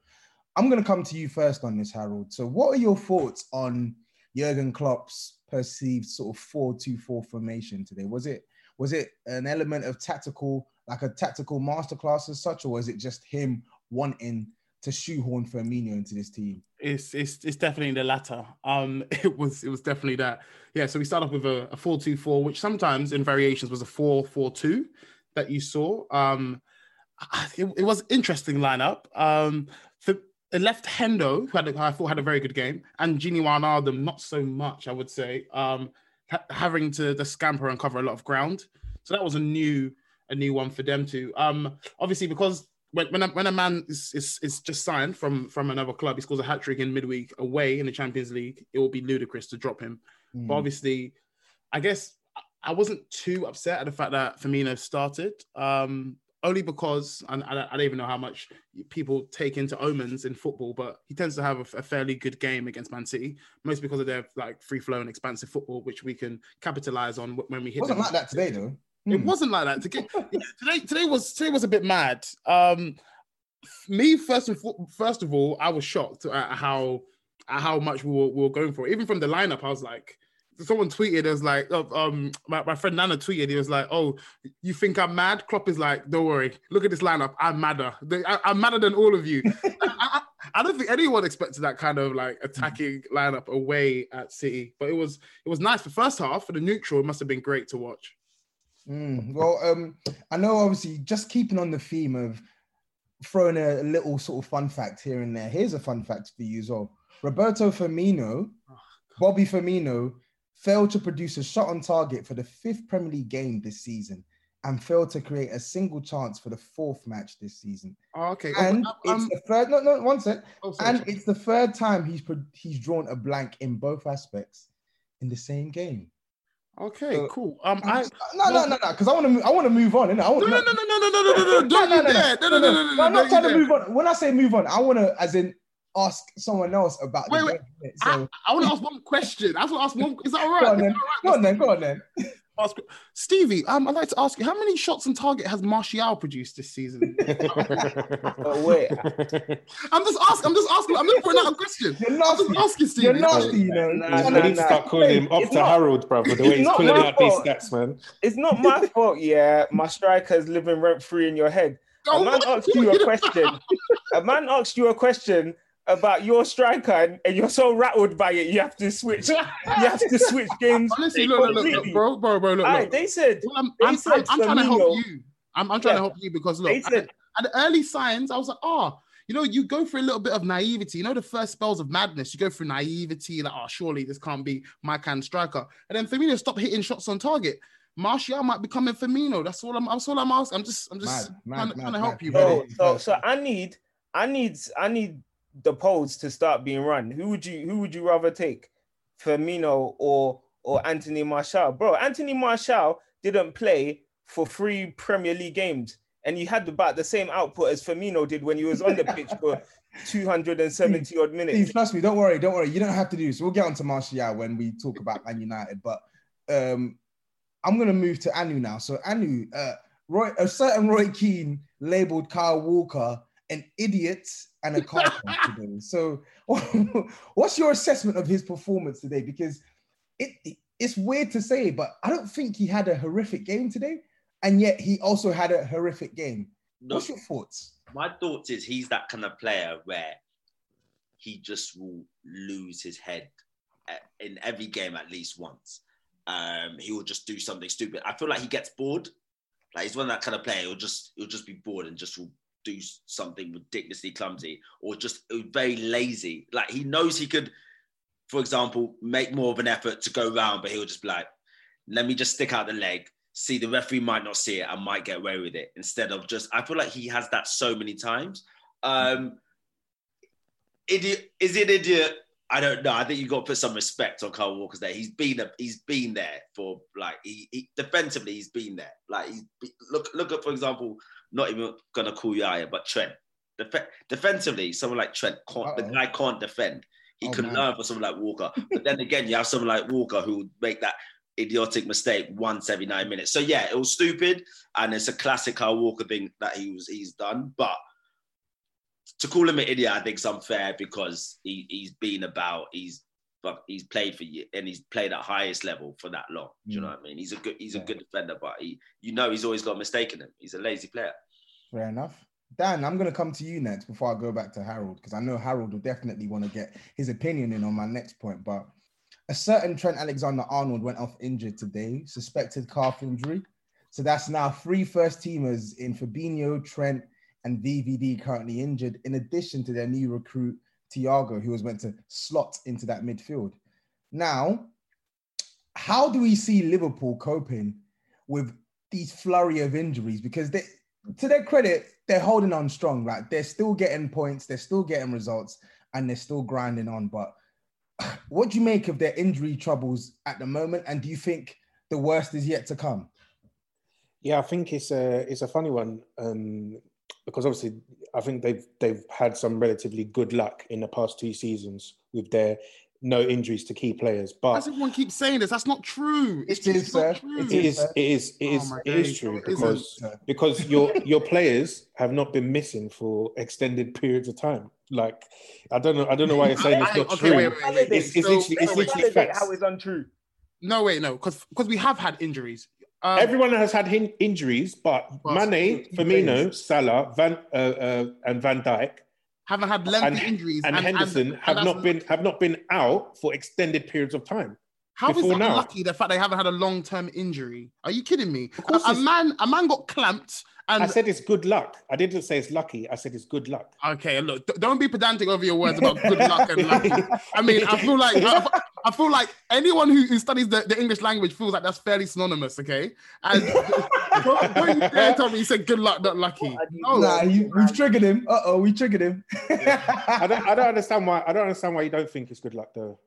I'm going to come to you first on this, Harold. So, what are your thoughts on Jurgen Klopp's perceived sort of 4 2 4 formation today? Was it was it an element of tactical, like a tactical masterclass as such, or was it just him wanting to shoehorn Firmino into this team? It's it's it's definitely the latter. Um, it was it was definitely that. Yeah. So we start off with a, a four two four, which sometimes in variations was a four four two that you saw. Um, it, it was interesting lineup. Um, for left Hendo, who had I thought had a very good game, and Gini Wijnaldum not so much. I would say um, ha- having to the scamper and cover a lot of ground. So that was a new a new one for them too. Um, obviously because when when a, when a man is, is is just signed from from another club, he scores a hat trick in midweek away in the Champions League. It will be ludicrous to drop him. Mm. But obviously, I guess I wasn't too upset at the fact that Firmino started. Um, only because and I, I don't even know how much people take into omens in football, but he tends to have a, a fairly good game against Man City, mostly because of their like free flow and expansive football, which we can capitalize on when we hit. It wasn't them. like that today, though. It Hmm. wasn't like that. To get, today, today was today was a bit mad. Um, me first and first of all, I was shocked at how at how much we were, we were going for. Even from the lineup, I was like, someone tweeted, it was like, oh, um, my, my friend Nana tweeted, he was like, oh, you think I'm mad? Klopp is like, don't worry, look at this lineup, I'm madder. I, am madder than all of you. I, I, I don't think anyone expected that kind of like attacking lineup away at City, but it was it was nice. The first half for the neutral, it must have been great to watch. Mm, well, um, I know obviously just keeping on the theme of throwing a, little sort of fun fact here and there. Here's a fun fact for you as well. Roberto Firmino, Bobby Firmino, failed to produce a shot on target for the fifth Premier League game this season and failed to create a single chance for the fourth match this season. Oh, okay. And Um, it's the third. No, no, one sec. Oh, sorry, and sorry. it's the third time he's pro- he's drawn a blank in both aspects in the same game. Okay, So- cool. Um, I No, no, no, no, because I want to. I want to move on. innit? I want, No, no, no, no, no, no, no, no, no, no, don't you dare. No, no, no, no, no, I'm not trying to move on. When I say move on, I want to, as in, ask someone else about Wait, the wait. So I want to ask one question. I want to ask one. Is that all right? go on then. Go on then. Go on then. Ask, Stevie, um, I'd like to ask you, how many shots on target has Martial produced this season? Oh, wait. I'm just asking. I'm just asking. I'm just putting out a question. You're I'm nasty. just asking, Stevie. You're nasty, you know. Nah, I nah, need to nah. start calling him It's up to not- Harold, brother. The way he's not pulling my out these stats, man. It's not my fault, yeah. My strikers living rent free in your head. A man what? asked you a question. A man asked you a question about your striker, and, and you're so rattled by it, you have to switch. You have to switch games. Honestly, look, look, look, look, completely. bro, bro, bro, look, Aye, look. they said Well, I'm, they I'm, said I'm, I'm trying to help you. I'm, I'm trying Yeah. to help you because look, They at, at the early signs, I was like, oh, you know, you go through a little bit of naivety. You know, the first spells of madness, you go through naivety, like, oh, surely this can't be my kind of striker. And then Firmino stopped hitting shots on target. Martial might be coming Firmino. That's all I'm. That's all I'm asking. I'm just. I'm just Mad, trying, mad, trying mad, to help mad. you, Bro, bro. so. So I need, I need, I need the polls to start being run. Who would you, who would you rather take, Firmino or or Anthony Martial? Bro, Anthony Martial didn't play for three Premier League games, and he had about the same output as Firmino did when he was on the pitch for 270 odd minutes. Steve, trust me, don't worry, don't worry. You don't have to do this. We'll get on to Martial when we talk about Man United. But um, I'm gonna move to Anu now. So Anu, uh, Roy, a certain Roy Keane labeled Kyle Walker an idiot and a car today. So, what's your assessment of his performance today? Because it it's weird to say, but I don't think he had a horrific game today, and yet he also had a horrific game. No, What's your thoughts? my thoughts is he's that kind of player where he just will lose his head in every game at least once. Um, he will just do something stupid. I feel like he gets bored. Like he's one of that kind of player. He'll just he'll just be bored and just will do something ridiculously clumsy or just very lazy. Like he knows he could, for example, make more of an effort to go round, but he'll just be like, let me just stick out the leg. See, the referee might not see it. I might get away with it instead of just. I feel like he has that so many times. Um, idiot is it an idiot? I don't know. I think you've got to put some respect on Kyle Walker's there. He's been a, he's been there for like he, he defensively he's been there. Like he's be- look look at for example, not even gonna call you out, but Trent. Def- defensively, someone like Trent can't the guy can't defend. He Oh, can man. learn for someone like Walker. But then again, you have someone like Walker who would make that idiotic mistake once every nine minutes. So yeah, it was stupid, and it's a classic Kyle Walker thing that he was he's done. But to call him an idiot, I think is unfair because he, he's been about he's but he's played for you and he's played at highest level for that long. Do you know Mm. what I mean? He's a good he's Yeah. a good defender, but he you know he's always got a mistake in him. He's a lazy player. Fair enough. Dan, I'm going to come to you next before I go back to Harold because I know Harold will definitely want to get his opinion in on my next point. But a certain Trent Alexander Arnold went off injured today, suspected calf injury. So that's now three first teamers in Fabinho, Trent, and VVD currently injured, in addition to their new recruit, Thiago, who was meant to slot into that midfield. Now, how do we see Liverpool coping with these flurry of injuries? Because they, to their credit, they're holding on strong. Like they're still getting points, they're still getting results, and they're still grinding on. But what do you make of their injury troubles at the moment? And do you think the worst is yet to come? Yeah, I think it's a it's a funny one um, because obviously I think they've they've had some relatively good luck in the past two seasons with their no injuries to key players, but As everyone keeps saying this, that's not true. It's It just is, not sir. true. it is, it is, it Oh is, my it is true It isn't, because sir. because your your players have not been missing for extended periods of time. Like I don't know, I don't know why you're saying it's not okay, true. wait, wait, wait. It's, it's So- literally, it's literally facts. how it's untrue. No, wait, no, because because we have had injuries. Um, Everyone has had hin- injuries, but Mane, Firmino, Salah, Van uh, uh, and Van Dijk haven't had lengthy and, injuries, and, Henderson have that's- not been have not been out for extended periods of time. How is that now. lucky? The fact they haven't had a long term injury. Are you kidding me? A, a man, a man got clamped, and I said it's good luck. I didn't say it's lucky. I said it's good luck. Okay, look, don't be pedantic over your words about good luck and lucky. I mean, I feel like I, I feel like anyone who, who studies the, the English language feels like that's fairly synonymous. Okay, and don't, don't you dare tell me you said good luck, not lucky. No, Nah, you, we've triggered him. Uh oh, we triggered him. I don't. I don't understand why. I don't understand why you don't think it's good luck though.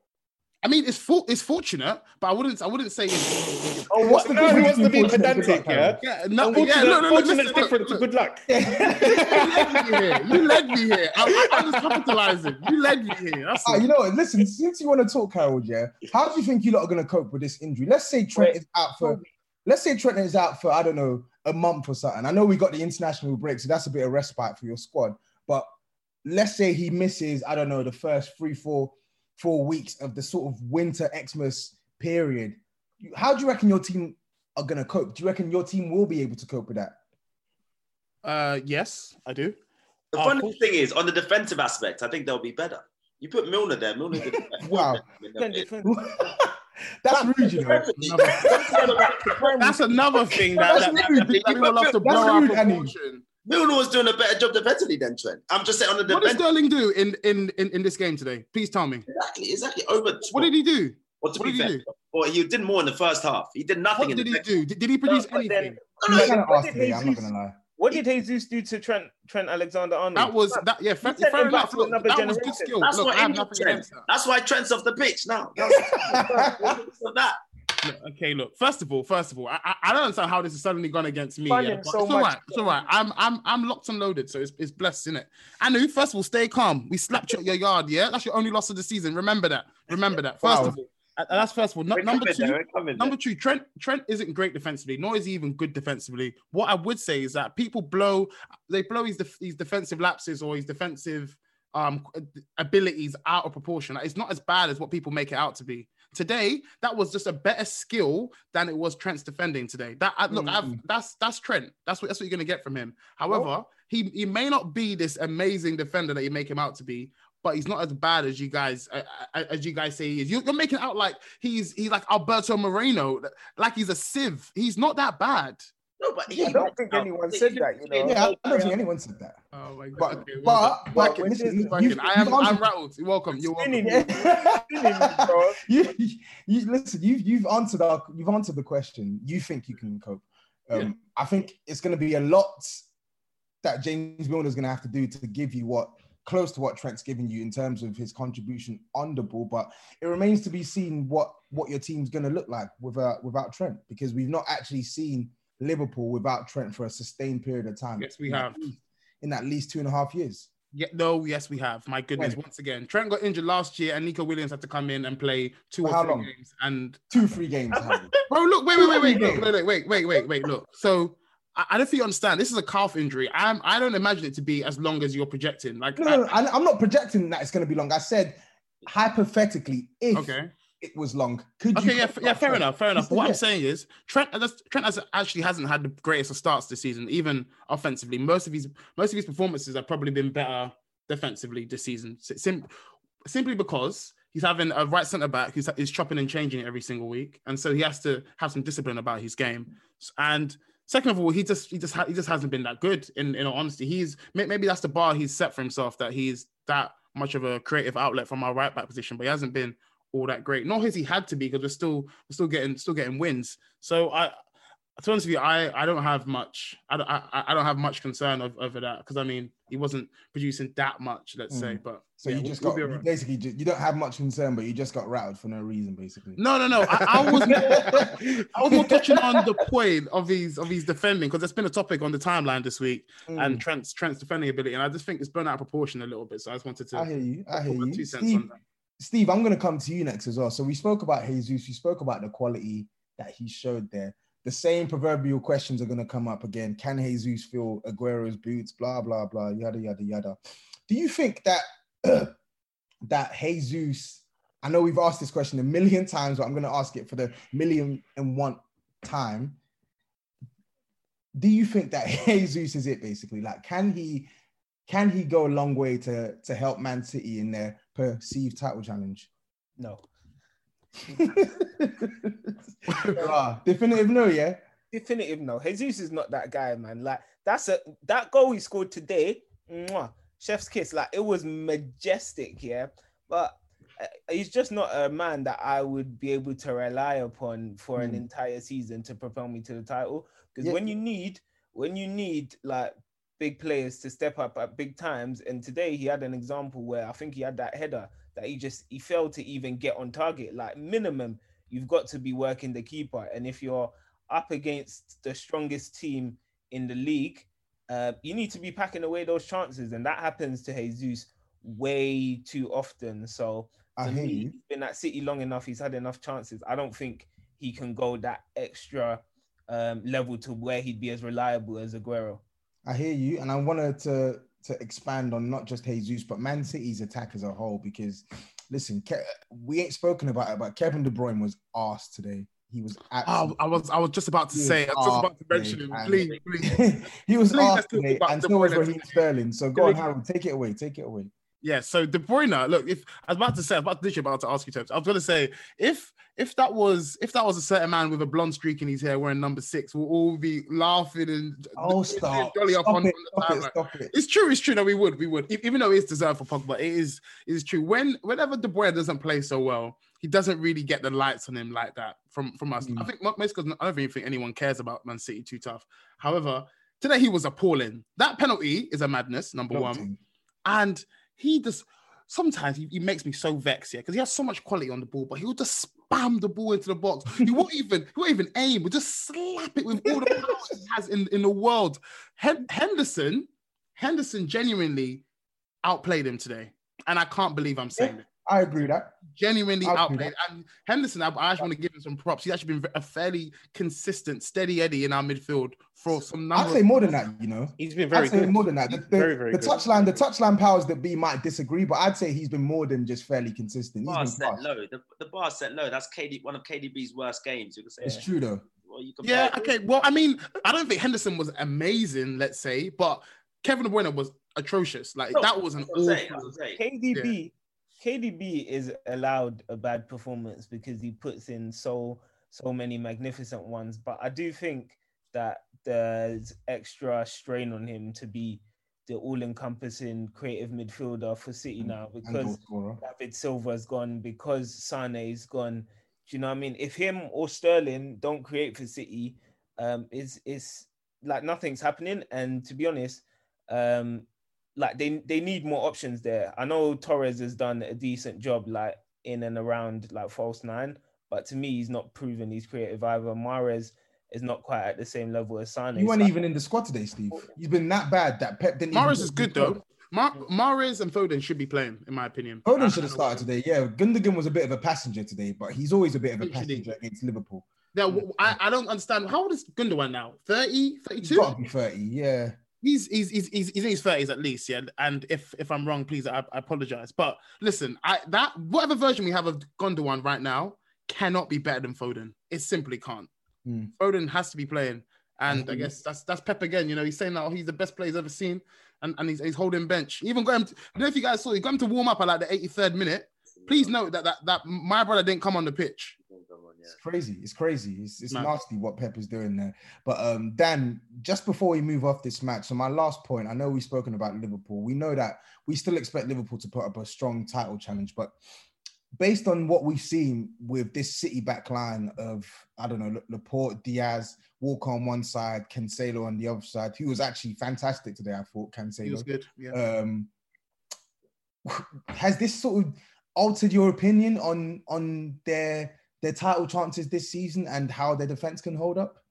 I mean, it's for, it's fortunate, but I wouldn't I wouldn't say. It's, Oh, what's the No, difference he wants to be pedantic, pedantic? yeah? Yeah. yeah, no, Fortunate, yeah, look, look, look, fortunate's listen, different look, to good luck. you led me here. You led me here. I, I, I was capitalizing. You led me here. That's Ah, all. you know what? Listen, since you want to talk, Harold, yeah, how do you think you lot are going to cope with this injury? Let's say Trent Wait. is out for, let's say Trent is out for, I don't know, a month or something. I know we got the international break, so that's a bit of respite for your squad. But let's say he misses, I don't know, the first three, four, four weeks of the sort of winter Xmas period. How do you reckon your team are going to cope? Do you reckon your team will be able to cope with that? Uh, yes, I do. The funny cool. thing is, on the defensive aspect, I think they'll be better. You put Milner there, Milner did Wow. That's rude, you know. That's another thing that, that, that, that people love to That's blow out rude, Annie. proportion. Milner was doing a better job defensively than Trent. I'm just saying on the What did. Sterling do in, in, in, in this game today? Please tell me. Exactly, exactly. Over. What did he do? Well, to what be did he do? well, he did more in the first half. He did nothing What in did the he second. do? Did, did he produce but then- anything? I'm Wait, kind of what asked did today, I'm not Jesus- going to lie. What did Jesus do to Trent Trent Alexander Arnold? That was that. Yeah, fair, He sent fair enough. Look, another that was good skill. That's Look, what I have Trent. that. That's why Trent's off the pitch now. That's of that. Okay, look. First of all, first of all, I, I- don't understand how this is suddenly gone against me. Yeah, so it's all right. It's all right. I'm I'm I'm locked and loaded, so it's, it's blessed, isn't it? Anu, first of all, stay calm. We slapped you at your yard. Yeah, that's your only loss of the season. Remember that. Remember that. First Wow. of all, Uh, that's first of all. No- number two, there, Number two, Trent Trent isn't great defensively, nor is he even good defensively. What I would say is that people blow they blow his def- his defensive lapses or his defensive um abilities out of proportion. Like, It's not as bad as what people make it out to be. Today, that was just a better skill than it was Trent's defending today. That I, look, I've, that's that's Trent. That's what that's what you're gonna get from him. However, he he may not be this amazing defender that you make him out to be, but he's not as bad as you guys uh, uh, as you guys say he is. You're, you're making it out like he's he's like Alberto Moreno, like he's a sieve. He's not that bad. No, but I don't think anyone said that. You know. Yeah, I don't think anyone said that. Oh my But, Okay, but, well but, Fucking- listen, fucking- you've- I am you've I'm answered- rattled. You're welcome. You're welcome. Spinning, spinning, bro. you, you listen. You've you've answered our you've answered the question. You think you can cope? Um, I think it's going to be a lot that James Milner is going to have to do to give you what close to what Trent's giving you in terms of his contribution on the ball. But it remains to be seen what what your team's going to look like without without Trent because we've not actually seen Liverpool without Trent for a sustained period of time. Yes, we In at have. least- in at least two and a half years. Yeah, no, yes, we have. My goodness, When? once again, Trent got injured last year, and Neco Williams had to come in and play two For or three long? games. And Two, three games. Bro, look, wait, wait, wait, wait, look, wait, wait, wait, wait, wait, look. So I, I don't think you understand. This is a calf injury. I'm, I don't imagine it to be as long as you're projecting. Like, No, no, no, I, I'm not projecting that it's going to be long. I said hypothetically, if okay. It was long, could you? Okay, yeah, yeah, fair enough, fair enough. said What I'm saying is Trent, uh, Trent has actually hasn't had the greatest of starts this season, even offensively. Most of his most of his performances have probably been better defensively this season, sim- simply because he's having a right centre back who's is chopping and changing every single week, and so he has to have some discipline about his game. And second of all, he just he just ha- he just hasn't been that good. In in all honesty, he's maybe that's the bar he's set for himself that he's that much of a creative outlet from our right back position, but he hasn't been all that great. Not has he had to be because we're still we're still getting still getting wins. So I, to be honest with you, I I don't have much. I don't I, I don't have much concern of, over that because I mean he wasn't producing that much. Let's say, Mm. but So yeah, you just we'll got alright. basically ju- you don't have much concern, but you just got rattled for no reason, basically. No, no, no. I, I was more, I was more touching on the point of his of his defending because there's been a topic on the timeline this week and Mm. Trent's Trent's defending ability, and I just think it's blown out of proportion a little bit. So I just wanted to I hear you. I hear you. two cents Steve, on that. Steve, I'm going to come to you next as well. So we spoke about Jesus. We spoke about the quality that he showed there. The same proverbial questions are going to come up again. Can Jesus fill Aguero's boots? Blah blah blah. Yada yada yada. Do you think that that Jesus? I know we've asked this question a million times, but I'm going to ask it for the million and one time. Do you think that Jesus is it basically? Like, can he can he go a long way to to help Man City in their perceived title challenge? No. Definitive no, yeah. Definitive no. Jesus is not that guy, man. Like that's a that goal he scored today. Mwah, chef's kiss. Like it was majestic, yeah. But uh, he's just not a man that I would be able to rely upon for an Hmm. entire season to propel me to the title. Because Yeah. when you need when you need like big players to step up at big times, and today he had an example where I think he had that header that he just he failed to even get on target. Like minimum, you've got to be working the keeper, and if you're up against the strongest team in the league, uh, you need to be packing away those chances, and that happens to Jesus way too often. So I me, he's been at City long enough. He's had enough chances. I don't think he can go that extra um, level to where he'd be as reliable as Aguero. I hear you, and I wanted to to expand on not just Jesus, but Man City's attack as a whole. Because listen, Ke- we ain't spoken about it, but Kevin De Bruyne was asked today. He was Oh. I was I was just about to say, I was just about to mention him. Please, please. he was Please, asked today, and so was Raheem Sterling. So go on, Harold, take it away. Take it away. Yeah, so De Bruyne, look, if I was about to say, I was about literally about to ask you, Tobes. I was gonna say, if if that was if that was a certain man with a blonde streak in his hair wearing number six, we'll all be laughing and Oh, stop. jolly up on, it, on the stop it, stop it. It's true, it's true. No, we would, we would. Even though it's deserved for Pogba, it is it is true. When whenever De Bruyne doesn't play so well, he doesn't really get the lights on him like that from from us. Mm. I think most because I don't even think anyone cares about Man City too tough. However, today he was appalling. That penalty is a madness, number one. And he just sometimes he, he makes me so vexed, here because he has so much quality on the ball, but he'll just spam the ball into the box. He won't even he won't even aim, he'll just slap it with all the power he has in, in the world. Hen- Henderson, Henderson genuinely outplayed him today. And I can't believe I'm saying it. I agree with that. Genuinely I agree outplayed. And Henderson, I, I actually want to give him some props. He's actually been a fairly consistent, steady Eddie in our midfield for some number I'd say more than that, you know. He's been very I'd say good. more than that. The, the, Very, very the good. touchline, the touchline powers that be might disagree, but I'd say he's been more than just fairly consistent. bar been set fast. low. The, the bar set low. That's KD, one of KDB's worst games. You can say It's true though. Well, you Yeah, okay. Well, I mean, I don't think Henderson was amazing, let's say, but Kevin De Bruyne was atrocious. Like No, that was an that's what saying, awful. that's what I'm KDB, is allowed a bad performance because he puts in so so many magnificent ones. But I do think that there's extra strain on him to be the all-encompassing creative midfielder for City now because. David Silva's gone, because Sane's gone. Do you know what I mean? If him or Sterling don't create for City, um, it's it's like nothing's happening. And to be honest, um, like they they need more options there. I know Torres has done a decent job, like in and around like false nine, but to me, he's not proven he's creative either. Mahrez is not quite at the same level as Sane. You weren't So- even in the squad today, Steve. He's been that bad that Pep didn't. Mahrez even is good though. Mar- Mahrez and Foden should be playing, in my opinion. Foden should have started today. Yeah, Gundogan was a bit of a passenger today, but he's always a bit of a passenger against Liverpool. Now, I don't understand. How old is Gundogan now? 30, He's 32? got to be thirty. Yeah, He's, he's, he's, he's, in his 30s at least, yeah. And if if I'm wrong, please, I, I apologize. But listen, I that whatever version we have of Gundogan right now cannot be better than Foden. It simply can't. Hmm. Foden has to be playing. And I Mhm. guess that's that's Pep again. You know, he's saying that oh, he's the best player he's ever seen, and, and he's, he's holding bench. He even got him. To, I don't know if you guys saw. He got him to warm up at like the 83rd minute. Please note that that that my brother didn't come on the pitch. it's crazy. It's crazy. It's, it's Man. nasty what Pep is doing there. But um, Dan, just before we move off this match, so my last point. I know we've spoken about Liverpool. We know that we still expect Liverpool to put up a strong title challenge, but based on what we've seen with this City back line of I don't know Laporte, Dias, Walker on one side, Cancelo on the other side, who was actually fantastic today. I thought Cancelo He was good. Yeah. um, has this sort of altered your opinion on on their their title chances this season and how their defense can hold up?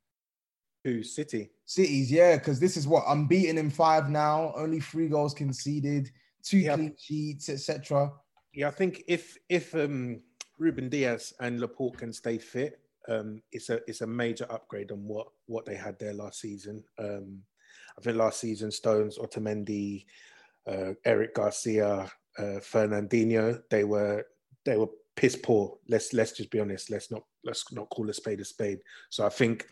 Who City? Cities, yeah, because this is what I'm beating in five now, only three goals conceded, two Yeah. clean sheets, etc. Yeah, I think if if um, Ruben Dias and Laporte can stay fit, um, it's a it's a major upgrade on what what they had there last season. Um, I think last season Stones, Otamendi, uh, Eric Garcia, uh, Fernandinho, they were they were piss poor. Let's let's just be honest. Let's not let's not call a spade a spade. So I think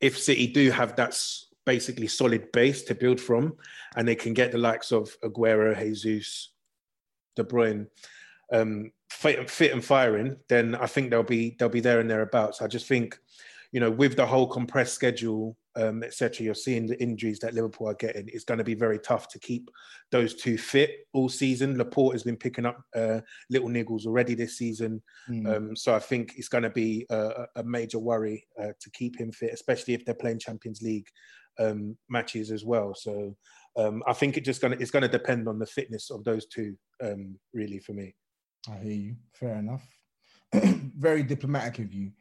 if City do have that basically solid base to build from, and they can get the likes of Aguero, Jesus, De Bruyne, um, fit, fit and firing, then I think they'll be they'll be there and thereabouts. I just think, you know, with the whole compressed schedule, um, etc., you're seeing the injuries that Liverpool are getting. It's going to be very tough to keep those two fit all season. Laporte has been picking up uh, little niggles already this season, Mm. um, so I think it's going to be a, a major worry uh, to keep him fit, especially if they're playing Champions League um, matches as well. So. Um, I think it just gonna it's gonna depend on the fitness of those two, um, really, for me. I hear you. Fair enough. Very diplomatic of you.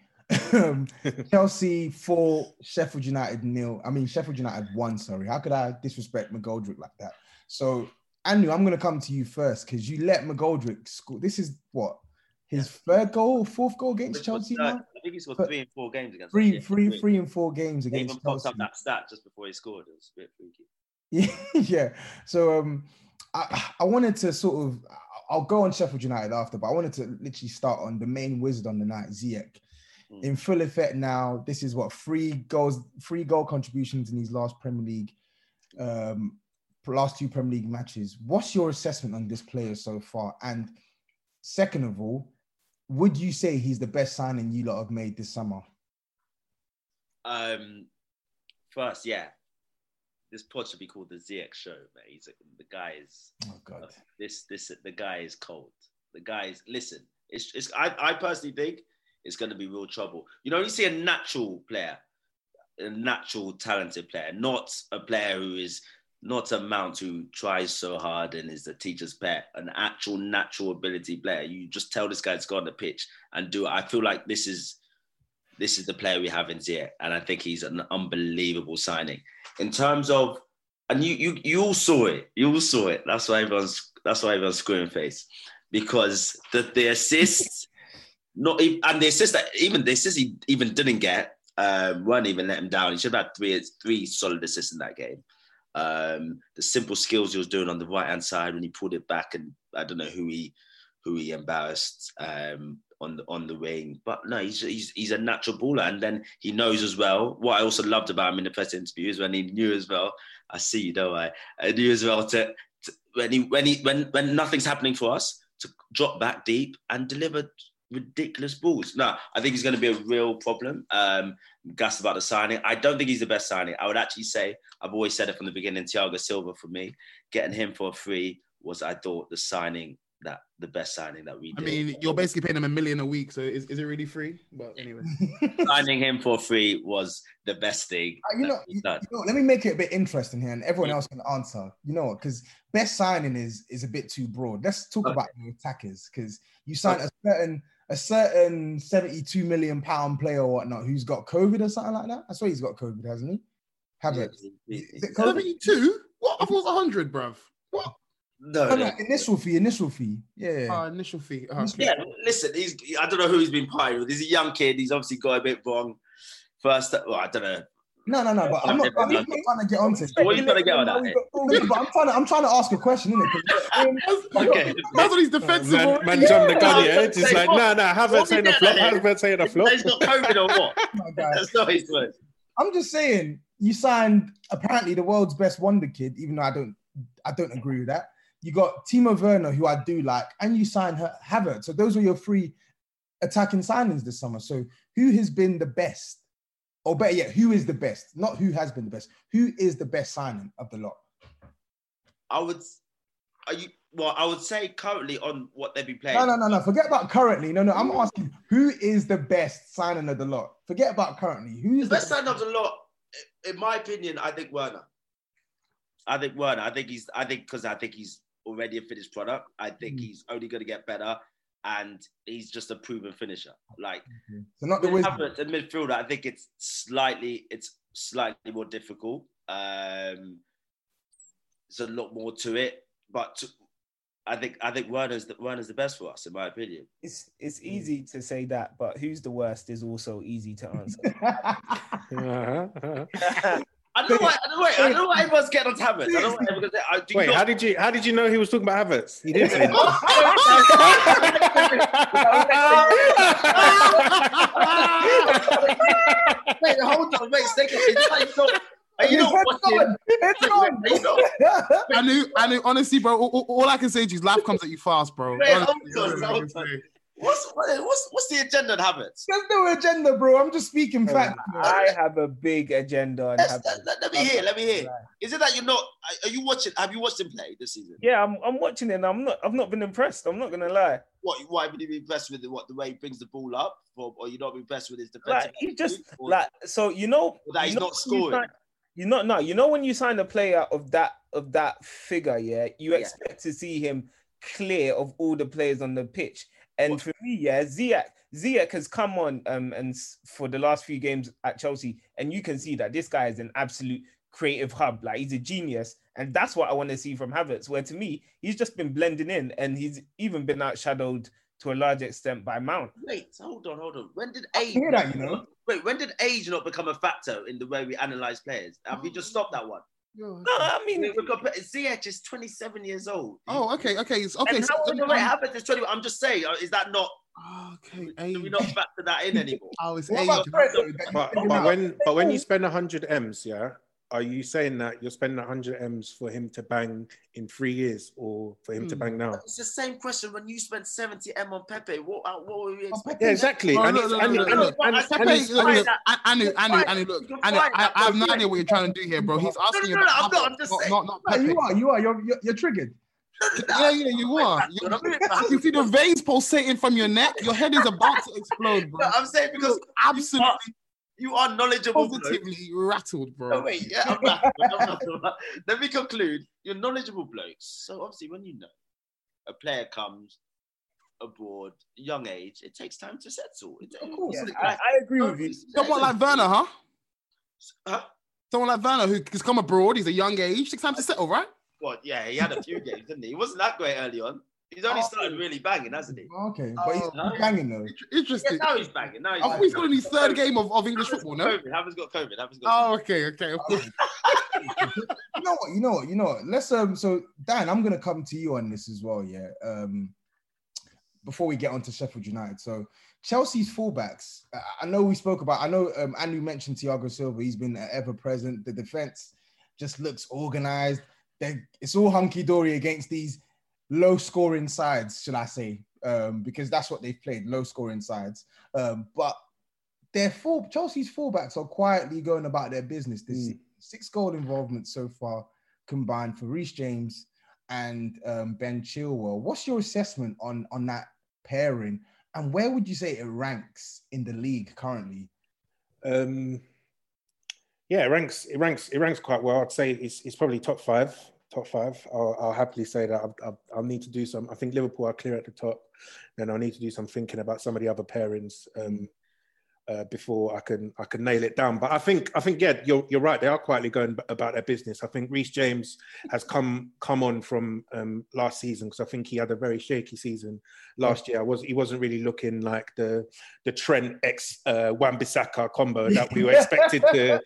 Um, Chelsea four, Sheffield United nil. I mean Sheffield United one. Sorry, how could I disrespect McGoldrick like that? So, Anu, I'm going to come to you first because you let McGoldrick score. This is what his third goal, fourth goal against Chelsea now. I think he scored But three and four games against Three, them. three, three, and four games They even against popped Chelsea. up that stat just before he scored. It was a bit freaky. Yeah, yeah. So um, I I wanted to sort of I'll go on Sheffield United after, but I wanted to literally start on the main wizard on the night, Ziyech. In full effect now. This is what three goals, three goal contributions in these last Premier League, um, last two Premier League matches. What's your assessment on this player so far? And second of all, would you say he's the best signing you lot have made this summer? Um, first, yeah, this pod should be called the Ziyech Show, man. He's the guy is. Oh God. This this the guy is cold. The guy is listen. It's it's. I I personally think it's going to be real trouble. You know, you see a natural player, a natural talented player, not a player who is not a mount who tries so hard and is the teacher's pet, an actual natural ability player. You just tell this guy to go on the pitch and do it. I feel like this is this is the player we have in Ziyech, and I think he's an unbelievable signing. In terms of, and you you you all saw it, you all saw it. That's why everyone's that's why everyone's screwing face because the the assists, not even, and the assist that even the assists he even didn't get um, weren't even let him down. He should have had three three solid assists in that game. Um, the simple skills he was doing on the right hand side when he pulled it back, and I don't know who he who he embarrassed um, on the on the wing. But no, he's, he's he's a natural baller, and then he knows as well. What I also loved about him in the press interview is when he knew as well. I see you, don't I? I knew as well to, to when he when he when when nothing's happening for us to drop back deep and deliver ridiculous balls. No, I think he's going to be a real problem. Um, gassed about the signing. I don't think he's the best signing. I would actually say I've always said it from the beginning. Thiago Silva for me, getting him for free was I thought the signing that the best signing that we did. I mean, you're basically paying him a million a week, so is, is it really free? But anyway, signing him for free was the best thing. Uh, You know, that you know, let me make it a bit interesting here, and everyone else can answer. You know, because best signing is is a bit too broad. Let's talk about the attackers, because you sign a certain a certain seventy two million pound player or whatnot who's got COVID or something like that. I swear he's got COVID, hasn't he? Havertz. Is it COVID? seventy-two. What? I thought it was hundred, bruv. What? No, Oh, no. no, initial fee, initial fee. Yeah. Uh, initial fee. Uh, Yeah, listen, he's I don't know who he's been partying with. He's a young kid. He's obviously got a bit wrong. First, well, I don't know. No, no, no. But I'm not, I'm not trying to get onto it. What are you trying to get on that? No, but I'm trying to I'm trying to ask a question, innit? Okay. That's what he's defensive. Man, already. man jumped the gun, yeah. Just eh? like, nah, nah, haven't saying the flop, haven't saying the flop. He's got COVID or what? Oh that's not his word. I'm just saying, you signed apparently the world's best wonder kid, even though I don't I don't agree with that. You got Timo Werner, who I do like, and you signed her Havertz. So those were your three attacking signings this summer. So who has been the best? Or better yet, who is the best? Not who has been the best. Who is the best signing of the lot? I would. Are you? Well, I would say currently on what they've been playing. No, no, no, no. Forget about currently. No, no. I'm asking who is the best signing of the lot? Forget about currently. Who is The best signing of the lot, in my opinion, I think Werner. I think Werner. I think he's. I think because I think he's already a finished product. I think Mm. he's only going to get better, and he's just a proven finisher. Like mm-hmm. So not the with wizard. Havertz midfielder, I think it's slightly it's slightly more difficult. Um, there's a lot more to it, but to, I think I think Werner's the, Werner's the best for us, in my opinion. It's it's easy to say that, but who's the worst is also easy to answer. Uh-huh, uh-huh. I don't know why. I don't know why. I don't know why everyone's getting on Havertz. I don't know why everyone's. I, do Wait, not- how did you how did you know he was talking about Havertz? He didn't say oh, oh, oh, wait, hold on, wait, second. It's like you don't. Are you not watching? Are you not- I knew, I knew. Honestly, bro, all, all- all I can say to you is life comes at you fast, bro. Wait, hold on, that's all I hold on. Say. What's what's what's the agenda on Havertz? There's no agenda, bro. I'm just speaking facts. I have a big agenda on Let's- Let, let me hear. Let me hear. Is it that you're not? Are you watching? Have you watched him play this season? Yeah, I'm, I'm watching it and I'm not I've not been impressed. I'm not gonna lie. What? Why haven't you been impressed with the, what the way he brings the ball up, or, or you not been impressed with his defense? Like he just or- like so you know or that he's you know not when scoring. sign- You know, no, you know when you sign a player of that of that figure, yeah, you expect to see him clear of all the players on the pitch. And for me, yeah, Ziyech, Ziyech has come on um and for the last few games at Chelsea, and you can see that this guy is an absolute creative hub. Like he's a genius, and that's what I want to see from Havertz. Where to me, he's just been blending in, and he's even been outshadowed to a large extent by Mount. Wait, hold on, hold on. When did age? hear that, you know. Wait, when did age not become a factor in the way we analyze players? Have you just stopped that one? No, I mean, we're compa- Ziyech is 27 years old. Oh, okay, okay, it's okay. and so- how old um, wait, Havertz is 21. I'm just saying, uh, is that not? Okay, do we not factor that in anymore? Oh, it's What age. about but, but when but when you spend 100 m's, yeah, are you saying that you're spending 100 m's for him to bang in three years or for him to Hmm. bang now? It's the same question when you spent 70 m on Pepe. What, uh, what were we expecting? Yeah, exactly. And look, Anu, Anu, Anu, look, Anu, I, that, I have no idea what you're trying to do here, bro. He's asking no, you no, about I'm not, I'm just not, saying. not, not No, you are, you are. You're, you're, you're triggered. Yeah, yeah, you are. You, I can see the veins pulsating from your neck. Your head is about to explode, bro. No, I'm saying because absolutely, you are knowledgeable. bloke. positively rattled, bro. No, wait, yeah, I'm back. I'm back, Let me conclude. You're knowledgeable blokes. So obviously, when you know a player comes abroad, young age, it takes time to settle. It, of course. I, I agree with you. Someone like Werner, huh? Huh? Someone like Werner who has come abroad. He's a young age. Takes time to settle, right? God, yeah, he had a few games, didn't he? He wasn't that great early on. He's only Oh. started really banging, hasn't he? Okay, but he's Oh. banging though. Interesting. Yeah, now he's banging. Now he's I think he's got in his third game of, of English Haven't football, got no? COVID. Haven't got COVID. Haven't got Oh, okay, okay. Of course. You know what? You know what? You know what? Let's um. So Dan, I'm gonna come to you on this as well. Yeah. Um. Before we get on to Sheffield United, so Chelsea's fullbacks. I- I know we spoke about. I know um. Andrew mentioned Thiago Silva. He's been ever present. The defense just looks organized. They're, it's all hunky dory against these low scoring sides, should I say? Um, because that's what they've played, low scoring sides. Um, but their full Chelsea's fullbacks are quietly going about their business this season. Six goal involvement so far combined for Reece James and um, Ben Chilwell. What's your assessment on on that pairing, and where would you say it ranks in the league currently? Um, yeah, it ranks it ranks it ranks quite well. I'd say it's, it's probably top five. Top five. I'll, I'll happily say that. I'll, I'll, I'll need to do some. I think Liverpool are clear at the top. Then I'll need to do some thinking about some of the other pairings um, uh, before I can I can nail it down. But I think I think yeah, you're you're right. They are quietly going about their business. I think Reece James has come come on from um, last season because I think he had a very shaky season last year. I was he wasn't really looking like the the Trent ex uh, Wan-Bissaka combo that we were expected to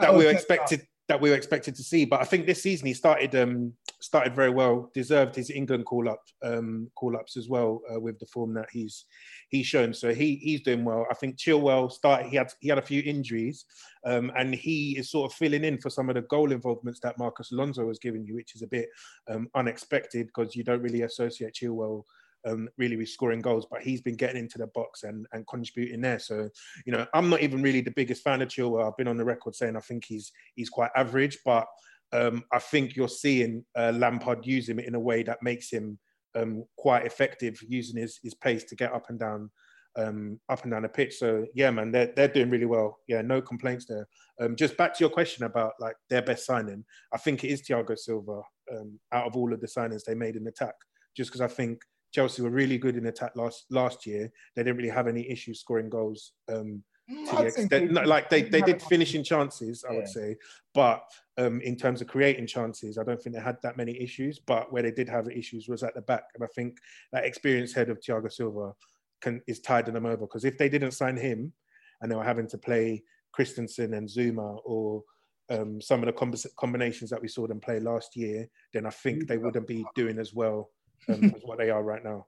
that we were expected that we were expected to see. But I think this season he started um, started very well, deserved his England call up um, call ups as well uh, with the form that he's he's shown. So he he's doing well. I think Chilwell started. He had he had a few injuries, um, and he is sort of filling in for some of the goal involvements that Marcos Alonso was giving you, which is a bit um, unexpected because you don't really associate Chilwell um, really with scoring goals, but he's been getting into the box and, and contributing there. So, you know, I'm not even really the biggest fan of Chilwell. I've been on the record saying I think he's he's quite average, but um, I think you're seeing uh, Lampard use him in a way that makes him um, quite effective, using his his pace to get up and down. Um, up and down the pitch. So yeah, man, they're they're doing really well. Yeah, no complaints there. Um, just back to your question about like their best signing, I think it is Thiago Silva um, out of all of the signings they made in the attack. Just because I think Chelsea were really good in attack last last year. They didn't really have any issues scoring goals um, Mm, to the extent, no, like they, they did finishing chances, I Yeah. would say, but um, in terms of creating chances, I don't think they had that many issues. But where they did have issues was at the back, and I think that experienced head of Thiago Silva can is tiding them over because if they didn't sign him, and they were having to play Christensen and Zouma or um, some of the combi- combinations that we saw them play last year, then I think they wouldn't be doing as well um, as what they are right now.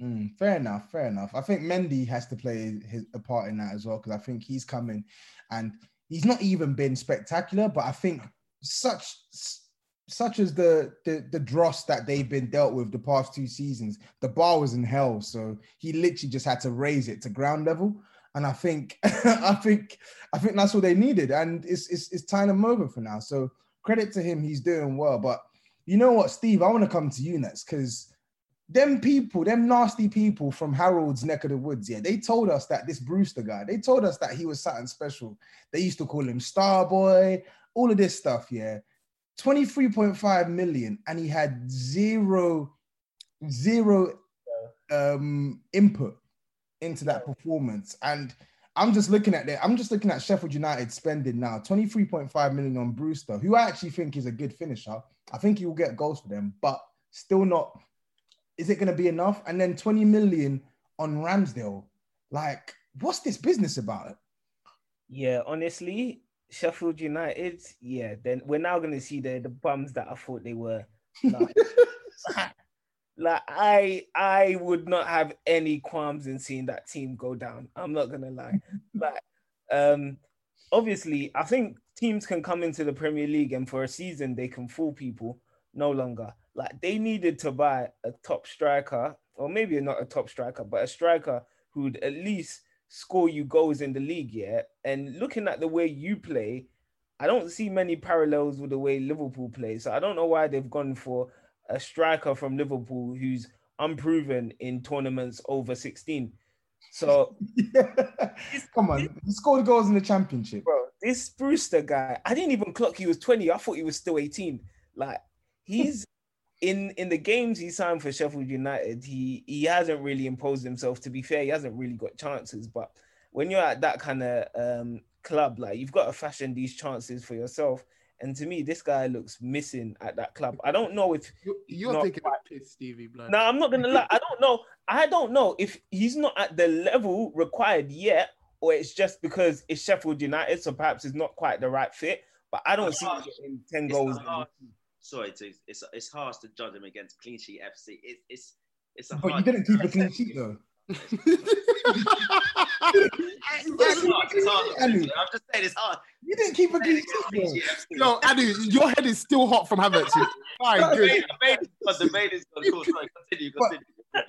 Mm, fair enough, fair enough. I think Mendy has to play his a part in that as well because I think he's coming, and he's not even been spectacular, but I think such such as the the the dross that they've been dealt with the past two seasons, the bar was in hell. So he literally just had to raise it to ground level, and I think I think I think that's what they needed, and it's it's it's tying him over for now. So credit to him, he's doing well. But you know what, Steve, I want to come to you next because them people, them nasty people from Harold's neck of the woods, yeah, they told us that this Brewster guy, they told us that he was something special. They used to call him Starboy, all of this stuff, yeah. 23.5 million, and he had zero, zero um input into that performance. And I'm just looking at that. I'm just looking at Sheffield United spending now 23.5 million on Brewster, who I actually think is a good finisher. I think he will get goals for them, but still not. Is it going to be enough? And then 20 million on Ramsdale. Like, what's this business about? Yeah, honestly, Sheffield United, yeah, then we're now gonna see the the bums that I thought they were. Like, like I I would not have any qualms in seeing that team go down. I'm not gonna lie. Like um obviously I think teams can come into the Premier League and for a season they can fool people no longer. Like they needed to buy a top striker, or maybe not a top striker, but a striker who'd at least score you goals in the league, yeah. And looking at the way you play, I don't see many parallels with the way Liverpool play. So I don't know why they've gone for a striker from Liverpool who's unproven in tournaments over 16. So Come on, he scored goals in the championship. bro, this Brewster guy, I didn't even clock he was 20. I thought he was still 18. Like he's in in the games he signed for Sheffield United, he he hasn't really imposed himself. To be fair, he hasn't really got chances. But when you're at that kind of um, club, like you've got to fashion these chances for yourself. And to me, this guy looks missing at that club. I don't know if You're not taking a piss, Stevie Blood. no, I'm not gonna lie. I don't know. I don't know if he's not at the level required yet, or it's just because it's Sheffield United, so perhaps it's not quite the right fit. But I don't see him getting ten It's goals. hard. Sorry, to, it's it's harsh to judge him against clean sheet FC. It, it's it's a But you didn't keep a clean sheet though. It's hard, it's hard. I'm just saying it's hard. you didn't keep a clean Clean sheet sheet though. FC. Yo, Adu, your head is still hot from Havertz. Fine, The good. the main is gone, the main is. Cool, sorry, continue, But- continue.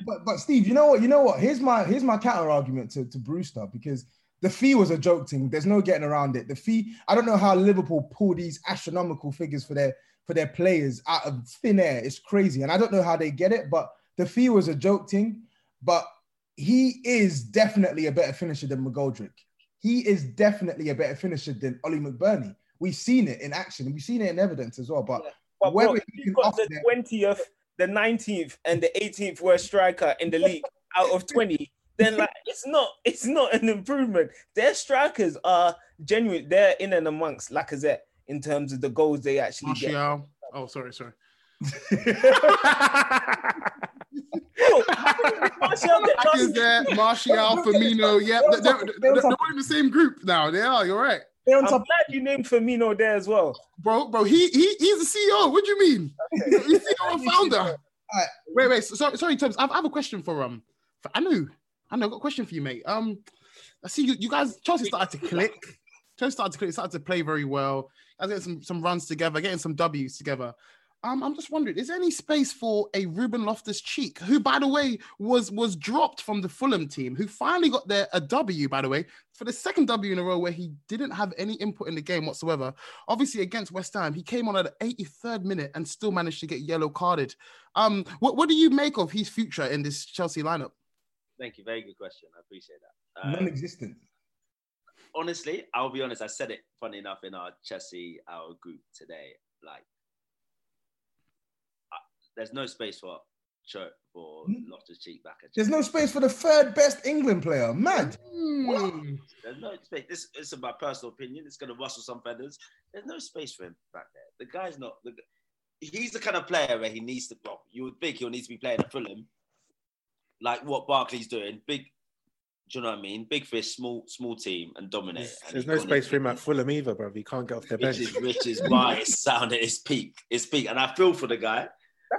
But but Steve, you know what? You know what? Here's my here's my counter argument to, to Brewster because the fee was a joke thing. There's no getting around it. The fee, I don't know how Liverpool pull these astronomical figures for their for their players out of thin air. It's crazy. And I don't know how they get it, but the fee was a joke thing. But he is definitely a better finisher than McGoldrick. He is definitely a better finisher than Ollie McBurnie. We've seen it in action. We've seen it in evidence as well. But But whether bro, you can got the twentieth, the nineteenth, and the eighteenth worst striker in the league out of twenty, then like it's not it's not an improvement. Their strikers are genuine. They're in and amongst Lacazette in terms of the goals they actually get. Oh, sorry, sorry. Martial lost. Lacazette, Martial, Firmino. Yeah, they're, they're, they're, they're in the same group now. They are. You're right, I'm glad you named Firmino there as well. bro. Bro, he he he's the CEO. What do you mean? He's CEO and founder. Wait, wait. So, sorry, sorry, Tubbs. I have, I have a question for um for Anu. Anu, I've got a question for you, mate. Um, I see you, you guys. Chelsea started to click. Chelsea started to click. Started to play very well. Guys getting some some runs together, getting some W's together. Um, I'm just wondering, is there any space for a Ruben Loftus Cheek, who, by the way, was was dropped from the Fulham team, who finally got their a W, by the way, for the second W in a row where he didn't have any input in the game whatsoever. Obviously, against West Ham, he came on at the 83rd minute and still managed to get yellow carded. Um, what, what do you make of his future in this Chelsea lineup? Thank you. Very good question. I appreciate that. Um, non-existent. honestly, I'll be honest. I said it funny enough in our Chelsea our group today. Like, I- there's no space for chirp for hmm? Loftus Cheek back. There's no space for the third best England player. Mad. There's no space. This, this is my personal opinion. It's going to rustle some feathers. There's no space for him back there. The guy's not. The, he's the kind of player where he needs to. Well, you would think he'll need to be playing at Fulham, like what Barkley's doing. Big. Do you know what I mean? Big fish, small, small team, and dominate. And There's no space for him at Fulham either, bro. He can't get off their bench. Which is, which is why it's sound at its peak. It's peak, and I feel for the guy.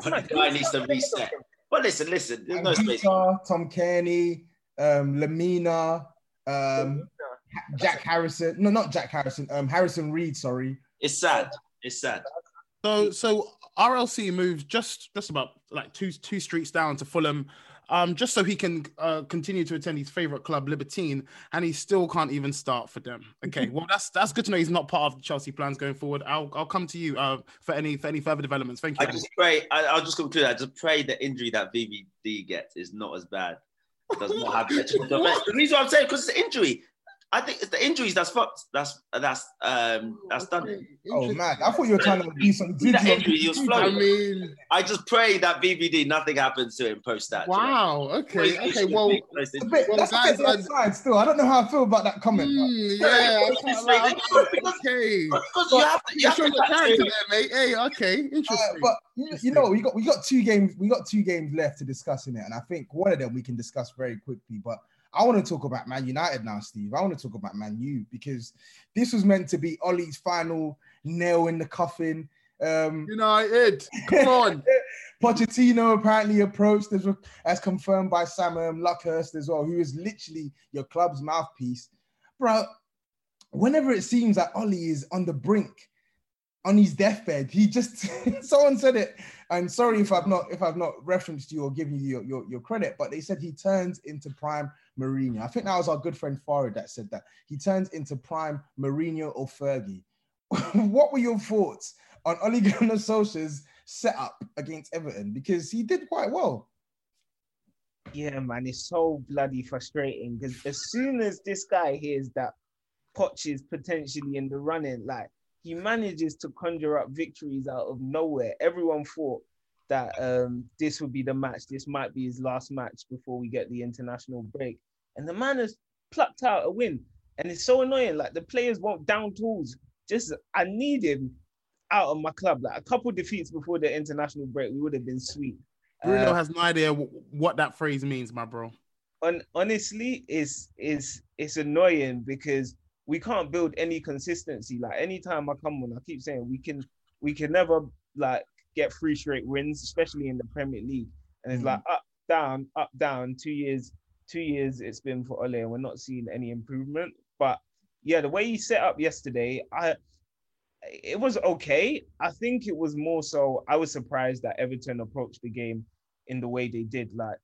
But the guy needs to reset. But listen, listen. There's no space. Tom Cairney, um, Lemina, um, Jack Harrison. No, not Jack Harrison. Um, Harrison Reed. Sorry. It's sad. It's sad. So so RLC moved just just about like two two streets down to Fulham, um, just so he can uh, continue to attend his favorite club, Libertine, and he still can't even start for them. Okay, well that's that's good to know he's not part of the Chelsea plans going forward. I'll I'll come to you uh, for any for any further developments. Thank you. I just pray. I, I'll just conclude. I just pray the injury that VVD gets is not as bad. Does not have the reason why I'm saying because it's an injury. I think it's the injuries that's fucked. That's that's um that's done. it. Oh man, I thought you were trying to be some. See that injury, he was I mean, I just pray that VVD nothing happens to him post that. Wow. Okay. Okay. Well, But well, that's guys, a bit I- still. I don't know how I feel about that comment. Hmm, yeah, I can't lie. okay. Because you have to, you You're have to showing your character in- there, mate. Hey, okay, interesting. Uh, but you, you know, we got we got two games. We got two games left to discuss in it, and I think one of them we can discuss very quickly. But I want to talk about Man United now, Steve. I want to talk about Man U because this was meant to be Ollie's final nail in the coffin. Um, United, come on. Pochettino apparently approached as, as confirmed by Sam um, Luckhurst as well, who is literally your club's mouthpiece. Bro, whenever it seems that Ollie is on the brink, on his deathbed, he just someone said it. And sorry if I've not if I've not referenced you or given you your, your, your credit, but they said he turns into prime Mourinho. I think that was our good friend Farid that said that. He turns into prime Mourinho or Fergie. what were your thoughts on Ole Gunnar Solskjaer's setup against Everton? Because he did quite well. Yeah, man, it's so bloody frustrating because as soon as this guy hears that Poch is potentially in the running, like he manages to conjure up victories out of nowhere. Everyone thought that um, this would be the match. This might be his last match before we get the international break, and the man has plucked out a win. And it's so annoying. Like the players won't down tools. Just I need him out of my club. Like a couple defeats before the international break, we would have been sweet. Bruno Uh, has no idea wh- what that phrase means, my bro. on honestly it's it's it's annoying because we can't build any consistency. Like anytime i come on i keep saying we can we can never like get three straight wins especially in the premier league. And it's Mm. like up down up down. Two years two years it's been for Ole and we're not seeing any improvement. But yeah the way he set up yesterday i it was okay. I think it was more so i was surprised that everton approached the game in the way they did. Like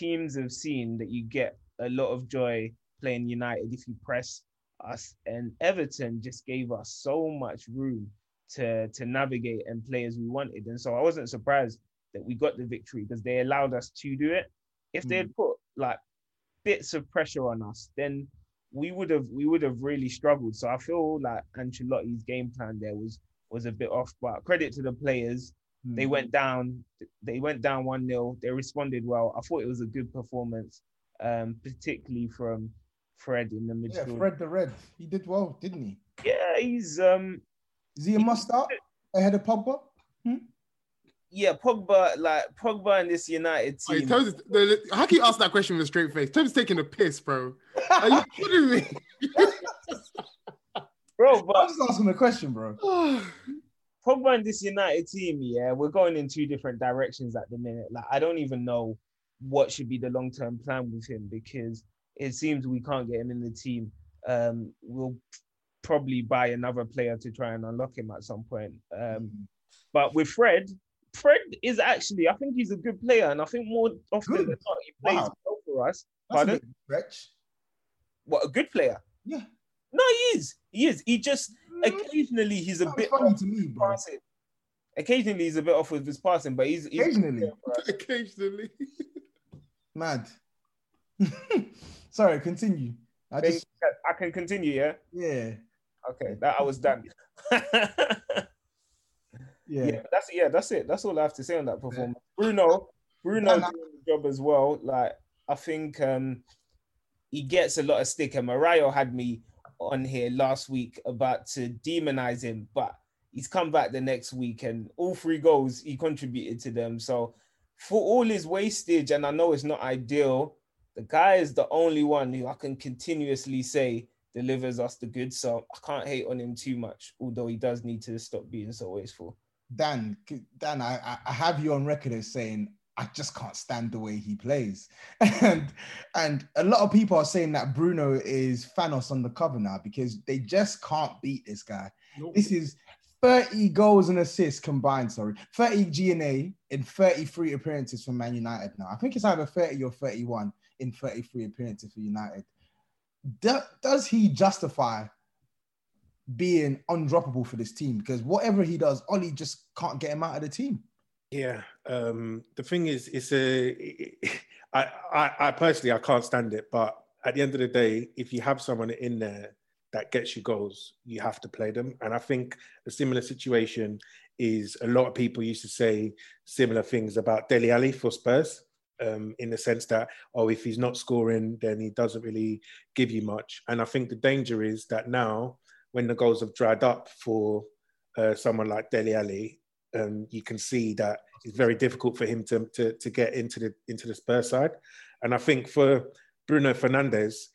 teams have seen that you get a lot of joy playing United if you press us, and Everton just gave us so much room to to navigate and play as we wanted. And so I wasn't surprised that we got the victory because they allowed us to do it. If they had put like bits of pressure on us, then we would have we would have really struggled. So I feel like Ancelotti's game plan there was was a bit off. But credit to the players, they went down. They went down one 0 They responded well. I thought it was a good performance, um, particularly from Fred in the midfield. Yeah. Fred the Red. He did well, didn't he? Yeah, he's um. Is he a must start ahead of Pogba? Hmm? Yeah, Pogba, like Pogba in this United team. Tomes is- the- the- how can you ask that question with a straight face? Tom's taking a piss, bro. Are you kidding me? bro, but I'm just asking a question, bro. Pogba in this United team, yeah, we're going in two different directions at the minute. Like, I don't even know what should be the long term plan with him because it seems we can't get him in the team. Um, we'll probably buy another player to try and unlock him at some point. Um, but with Fred, Fred is actually, I think he's a good player, and I think more often than not, he plays Wow. well for us. That's a Pardon? bit stretch. What a good player. Yeah. No, he is. He is. He just occasionally he's a bit funny off to me, bro. passing. Occasionally he's a bit off with his passing, but he's, he's Occasionally. Occasionally. Mad. Sorry, continue. I just I can continue, yeah. yeah. Okay, that I was done. Yeah. yeah, that's yeah, that's it. That's all I have to say on that performance. Bruno, Bruno doing the job as well. Like I think um he gets a lot of stick. And Mariah had me on here last week about to demonize him, but he's come back the next week and all three goals he contributed to them. So for all his wastage, and I know it's not ideal, the guy is the only one who I can continuously say delivers us the goods. So I can't hate on him too much, although he does need to stop being so wasteful. Dan, Dan, I, I have you on record as saying I just can't stand the way he plays, and and a lot of people are saying that Bruno is Thanos on the cover now because they just can't beat this guy. Nope. This is 30 goals and assists combined, sorry, 30 GNA in 33 appearances for Man United now. I think it's either 30 or 31 in 33 appearances for United. Do, does he justify being undroppable for this team? Because whatever he does, Ollie just can't get him out of the team. Yeah, um, the thing is, it's a. I, personally, I can't stand it. But at the end of the day, if you have someone in there that gets you goals, you have to play them. And I think a similar situation is a lot of people used to say similar things about Dele Alli for Spurs um, in the sense that, oh, if he's not scoring, then he doesn't really give you much. And I think the danger is that now, when the goals have dried up for uh, someone like Dele Alli, um, you can see that it's very difficult for him to, to, to get into the into the Spurs side. And I think for Bruno Fernandes,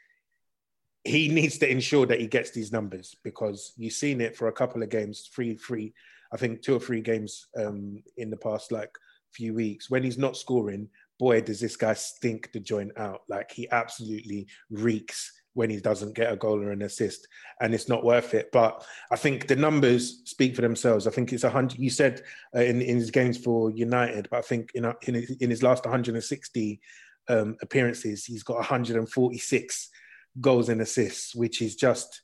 he needs to ensure that he gets these numbers because you've seen it for a couple of games, three, three, I think two or three games um, in the past like few weeks. When he's not scoring, boy, does this guy stink the joint out. Like he absolutely reeks when he doesn't get a goal or an assist, and it's not worth it. But I think the numbers speak for themselves. I think it's a hundred. You said uh, in, in his games for United, but I think in in his, in his last 160 um, appearances, he's got 146 goals and assists, which is just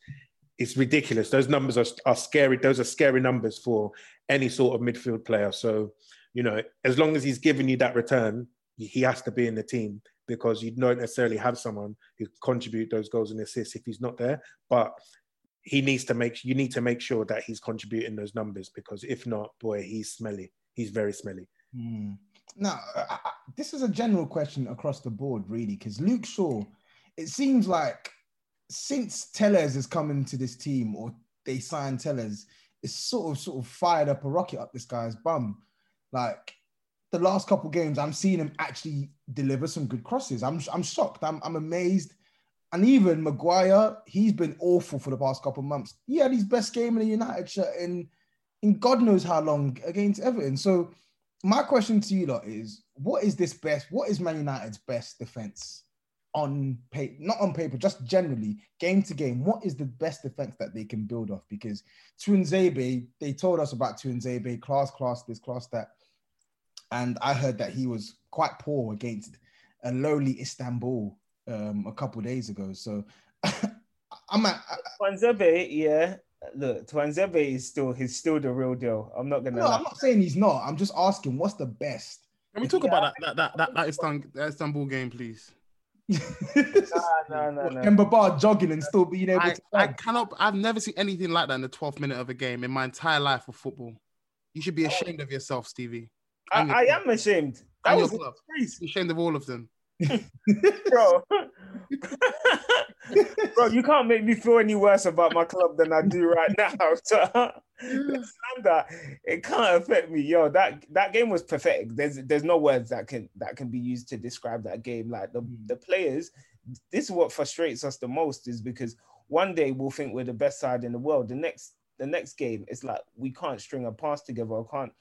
it's ridiculous. Those numbers are, are scary. Those are scary numbers for any sort of midfield player. So, you know, as long as he's giving you that return, he has to be in the team because you don't necessarily have someone who contribute those goals and assists if he's not there. But he needs to make you need to make sure that he's contributing those numbers because if not, boy, he's smelly. He's very smelly. Mm. Now, uh, this is a general question across the board, really, because Luke Shaw, it seems like since Tellers has come into this team or they signed Tellers, it's sort of sort of fired up a rocket up this guy's bum. Like the last couple games, I'm seeing him actually deliver some good crosses. I'm I'm shocked. I'm I'm amazed. And even Maguire, he's been awful for the past couple months. He had his best game in the United shirt in in God knows how long against Everton. So my question to you lot is: What is this best? What is Man United's best defense on paper? Not on paper, just generally, game to game. What is the best defense that they can build off? Because Tuanzebe, they told us about Tuanzebe, class, class, this, class, that and I heard that he was quite poor against a lowly Istanbul um, a couple days ago. So I'm at Tuanzebe, yeah. Look, Tuanzebe is still he's still the real deal. I'm not gonna. No, I'm not saying he's not. I'm just asking, what's the best? Can we talk yeah. about that that that that Istanbul, that Istanbul game, please? nah, no, no, no. Demba Ba jogging and still being able I, to. I cannot. I've never seen anything like that in the 12th minute of a game in my entire life of football. You should be ashamed of yourself, Stevie. I, I am ashamed. That was ashamed of all of them, bro. bro, you can't make me feel any worse about my club than I do right now. So, that it can't affect me. Yo, that that game was pathetic. There's there's no words that can that can be used to describe that game. Like the, mm. the players, this is what frustrates us the most is because one day we'll think we're the best side in the world. The next the next game, it's like we can't string a pass together. I can't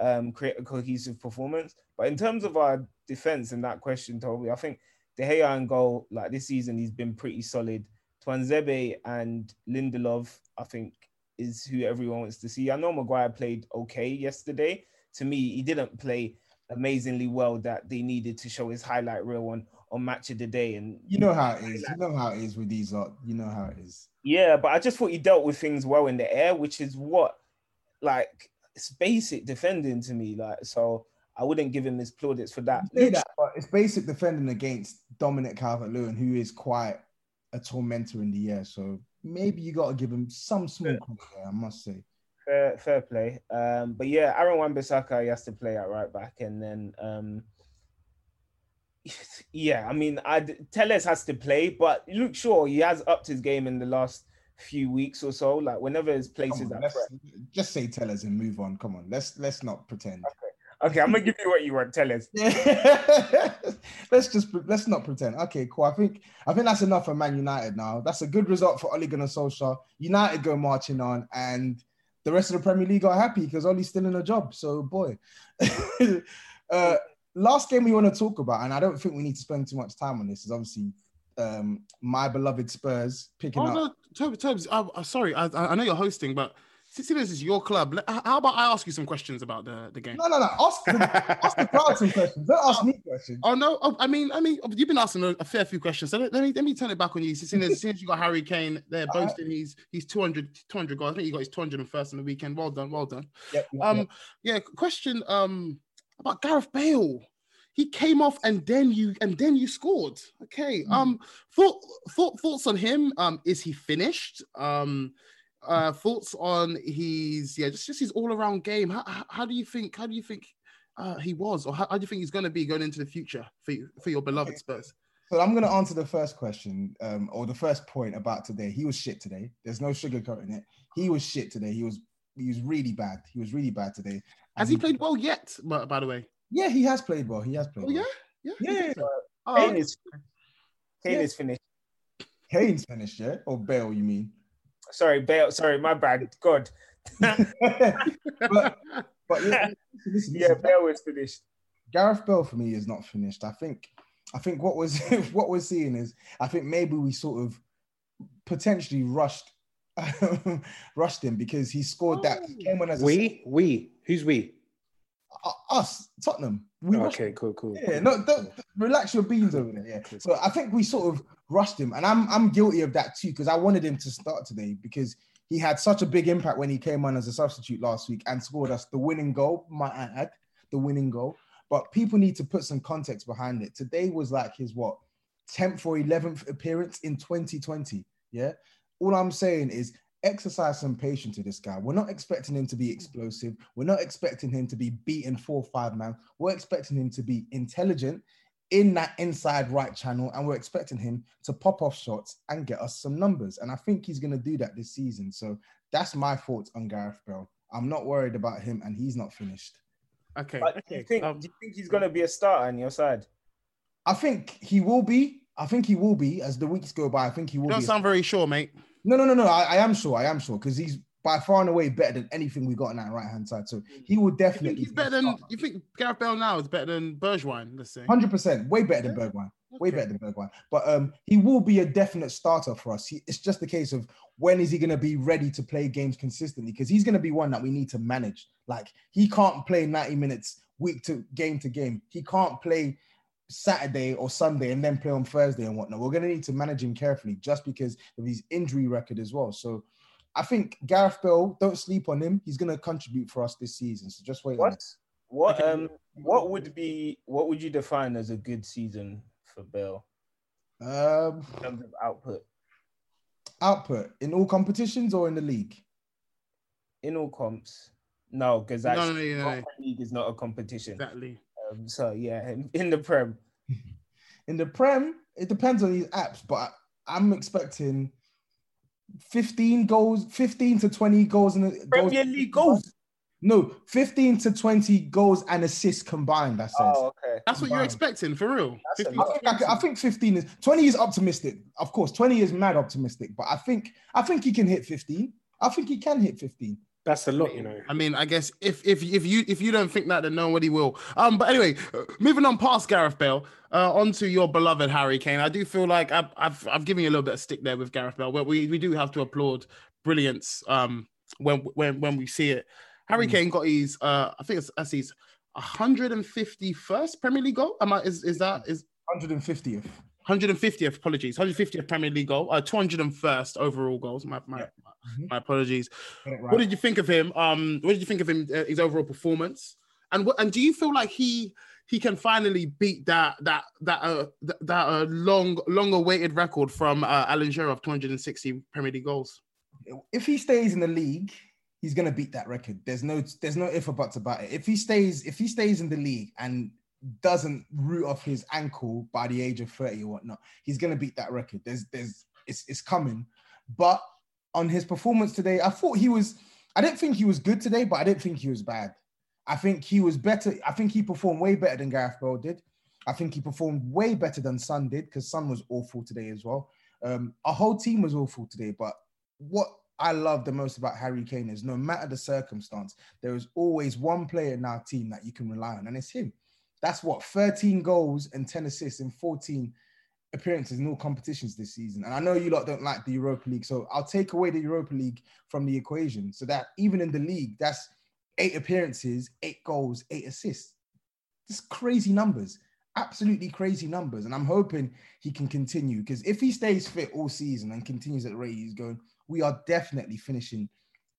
um, create a cohesive performance. But in terms of our defense and that question, Toby, I think De Gea and goal, like this season, he's been pretty solid. Tuanzebe and Lindelof, I think, is who everyone wants to see. I know Maguire played okay yesterday. To me, he didn't play amazingly well that they needed to show his highlight reel on on match of the day. And you know how it is. You know how it is with these lot. You know how it is. Yeah, but I just thought he dealt with things well in the air, which is what like it's basic defending to me. Like so, I wouldn't give him his plaudits for that. that it's basic defending against Dominic Calvert-Lewin, who is quite a tormentor in the air. So maybe you got to give him some small credit there, I must say. Fair, fair play. Um, but yeah, Aaron Wan-Bissaka he has to play at right back, and then um, yeah, I mean, I Telles has to play, but Luke Shaw he has upped his game in the last few weeks or so. Like whenever his places on, at let's- threat. Just say Tellers and move on. Come on, let's let's not pretend. Okay, okay I'm gonna give you what you want. Tellez. let's just let's not pretend. Okay, cool. I think I think that's enough for Man United now. That's a good result for Ole Gunnar Solskjaer. United go marching on, and the rest of the Premier League are happy because Ole's still in a job. So boy, uh, last game we want to talk about, and I don't think we need to spend too much time on this. Is obviously um, my beloved Spurs picking Oh up. no, Toby, Toby, uh, sorry, I, I I know you're hosting, but since this is your club, how about I ask you some questions about the, the game? No, no, no. Ask the, ask the crowd some questions. Don't ask me questions. Oh no! Oh, I mean, I mean, you've been asking a, a fair few questions. So let, let me let me turn it back on you. Since, as soon as you got Harry Kane, they're Uh-huh. boasting he's he's 200, 200 goals. I think he got his 201st on the weekend. Well done, well done. Yep, yep, Um, yep. yeah. Question um about Gareth Bale. He came off and then you and then you scored. Okay. Hmm. Um, thought thought thoughts on him. Um, is he finished? Um, uh, thoughts on his yeah, just just his all around game. How, how, do you think? How do you think? Uh, he was, or how, how do you think he's going to be going into the future for you, for your beloved Spurs? So I'm going to answer the first question, um, or the first point about today. He was shit today. There's no sugarcoating it. He was shit today. He was he was really bad. He was really bad today. Has he played well yet? By, by the way, Yeah, he has played well. He has played. oh yeah, well. yeah, Yeah, yeah, yeah. Oh, Kane okay. is Kane Yeah. is finished. Kane's finished, yeah, or Bale, you mean? Sorry, Bale. Sorry, my bad. God. but but yeah, listen, listen, Yeah, listen. Bale is finished. Gareth Bale for me is not finished. I think I think what was what we're seeing is I think maybe we sort of potentially rushed rushed him because he scored that Oh. he came on as a We, we, who's we? Us Tottenham. We rushed Okay, cool, cool. Yeah, no, don't relax your beans over there. Yeah. So I think we sort of rushed him, and I'm I'm guilty of that too because I wanted him to start today because he had such a big impact when he came on as a substitute last week and scored us the winning goal. Might I add the winning goal? But people need to put some context behind it. Today was like his what 10th or 11th appearance in 2020. Yeah. All I'm saying is exercise some patience to this guy. We're not expecting him to be explosive. We're not expecting him to be beating four or five man. We're expecting him to be intelligent in that inside right channel, and we're expecting him to pop off shots and get us some numbers. And I think he's going to do that this season. So that's my thoughts on Gareth Bale. I'm not worried about him, and he's not finished. Okay. But do you think um, do you think he's gonna be a starter on your side? I think he will be. I think he will be as the weeks go by. I think he will You don't be. sound very sure, mate. No, no, no, no. I, I am sure. I am sure because he's by far and away better than anything we got on that right hand side. So he will You think definitely he's better than you think Gareth Bale now is better than Bergwijn? Let's say. Hundred percent, way better than Bergwijn. Way better than Bergwijn. But um, he will be a definite starter for us. He, it's just a case of when is he going to be ready to play games consistently? Because he's going to be one that we need to manage. Like he can't play ninety minutes week to game to game. He can't play Saturday or Sunday and then play on Thursday and whatnot. We're going to need to manage him carefully just because of his injury record as well. So. I think Gareth Bale, don't sleep on him. He's going to contribute for us this season. So just wait. What what um what would be what would you define as a good season for Bale Um, in terms of output output in all competitions or in the league? in all comps? No, because No, that's no, no, no, no. League is not a competition. Exactly. Um, so yeah, in, in the Prem, In the Prem, it depends on these apps, but I'm expecting 15 goals, 15 to 20 goals in the Premier League goals. No, 15 to 20 goals and assists combined. That says. Oh, okay. That's what you're expecting for real. 15 I think, I, I think 15 is 20 is optimistic. Of course, 20 is mad optimistic, but I think I think he can hit 15. I think he can hit 15. That's a lot, you know. I mean, I guess if if if you if you don't think that, then nobody will. Um, but anyway, uh, moving on past Gareth Bale, uh, onto your beloved Harry Kane. I do feel like I've I've, I've given you a little bit of stick there with Gareth Bale, but we we do have to applaud brilliance. Um, when when when we see it, Harry Kane got his uh, I think it's that's his 151st Premier League goal. Am I is is that is 150th. 150th, apologies, 150th Premier League goal, uh, 201st overall goals. My my, my, my apologies. Right. What did you think of him? Um, what did you think of him? Uh, his overall performance, and what and do you feel like he he can finally beat that that that uh, that, that uh, long long awaited record from uh, Alan Shearer of 260 Premier League goals? if he stays in the league, he's gonna beat that record. There's no there's no if or buts about it. If he stays if he stays in the league and doesn't root off his ankle by the age of 30 or whatnot, he's gonna beat that record. There's there's it's it's coming. But on his performance today, I thought he was, I didn't think he was good today, but I didn't think he was bad. I think he was better. I think he performed way better than Gareth Bale did. I think he performed way better than Son did because Son was awful today as well. Um, our whole team was awful today, but what I love the most about Harry Kane is no matter the circumstance, there is always one player in our team that you can rely on, and it's him. That's what 13 goals and 10 assists in 14 appearances in all competitions this season. And I know you lot don't like the Europa League, so I'll take away the Europa League from the equation so that even in the league, that's eight appearances, eight goals, eight assists. Just crazy numbers, absolutely crazy numbers. And I'm hoping he can continue because if he stays fit all season and continues at the rate he's going, we are definitely finishing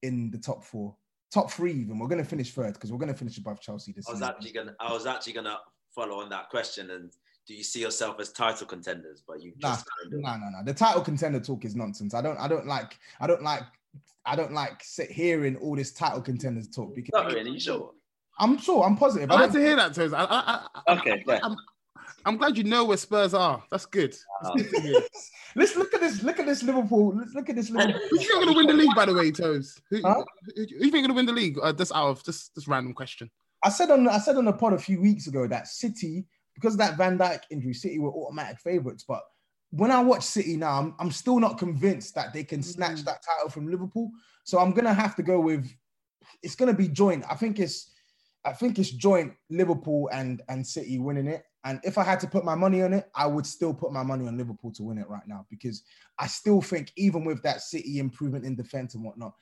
in the top four, top three even. We're going to finish third because we're going to finish above Chelsea this I was season. actually gonna I was actually gonna follow on that question and do you see yourself as title contenders? But you Nah, just kind of no, no, no. The title contender talk is nonsense. I don't, I don't like, I don't like, I don't like sit hearing all this title contenders talk because not really sure. I'm sure, I'm positive. I I like to hear that, Toes. I, I, I, Okay, yeah. I'm, glad you know where Spurs are. That's good. That's good. Let's look at this. Look at this Liverpool. Let's look at this Liverpool. Who's you think going to win the league, by the way, Toes? Who, Huh? who, who you think going to win the league? Uh, just out of just this random question. I said on I said on the pod a few weeks ago that City, because of that Van Dijk injury, City were automatic favourites. But when I watch City now, I'm, I'm still not convinced that they can snatch that title from Liverpool. So I'm gonna have to go with it's gonna be joint. I think it's I think it's joint Liverpool and and City winning it. And if I had to put my money on it, I would still put my money on Liverpool to win it right now because I still think even with that City improvement in defense and whatnot,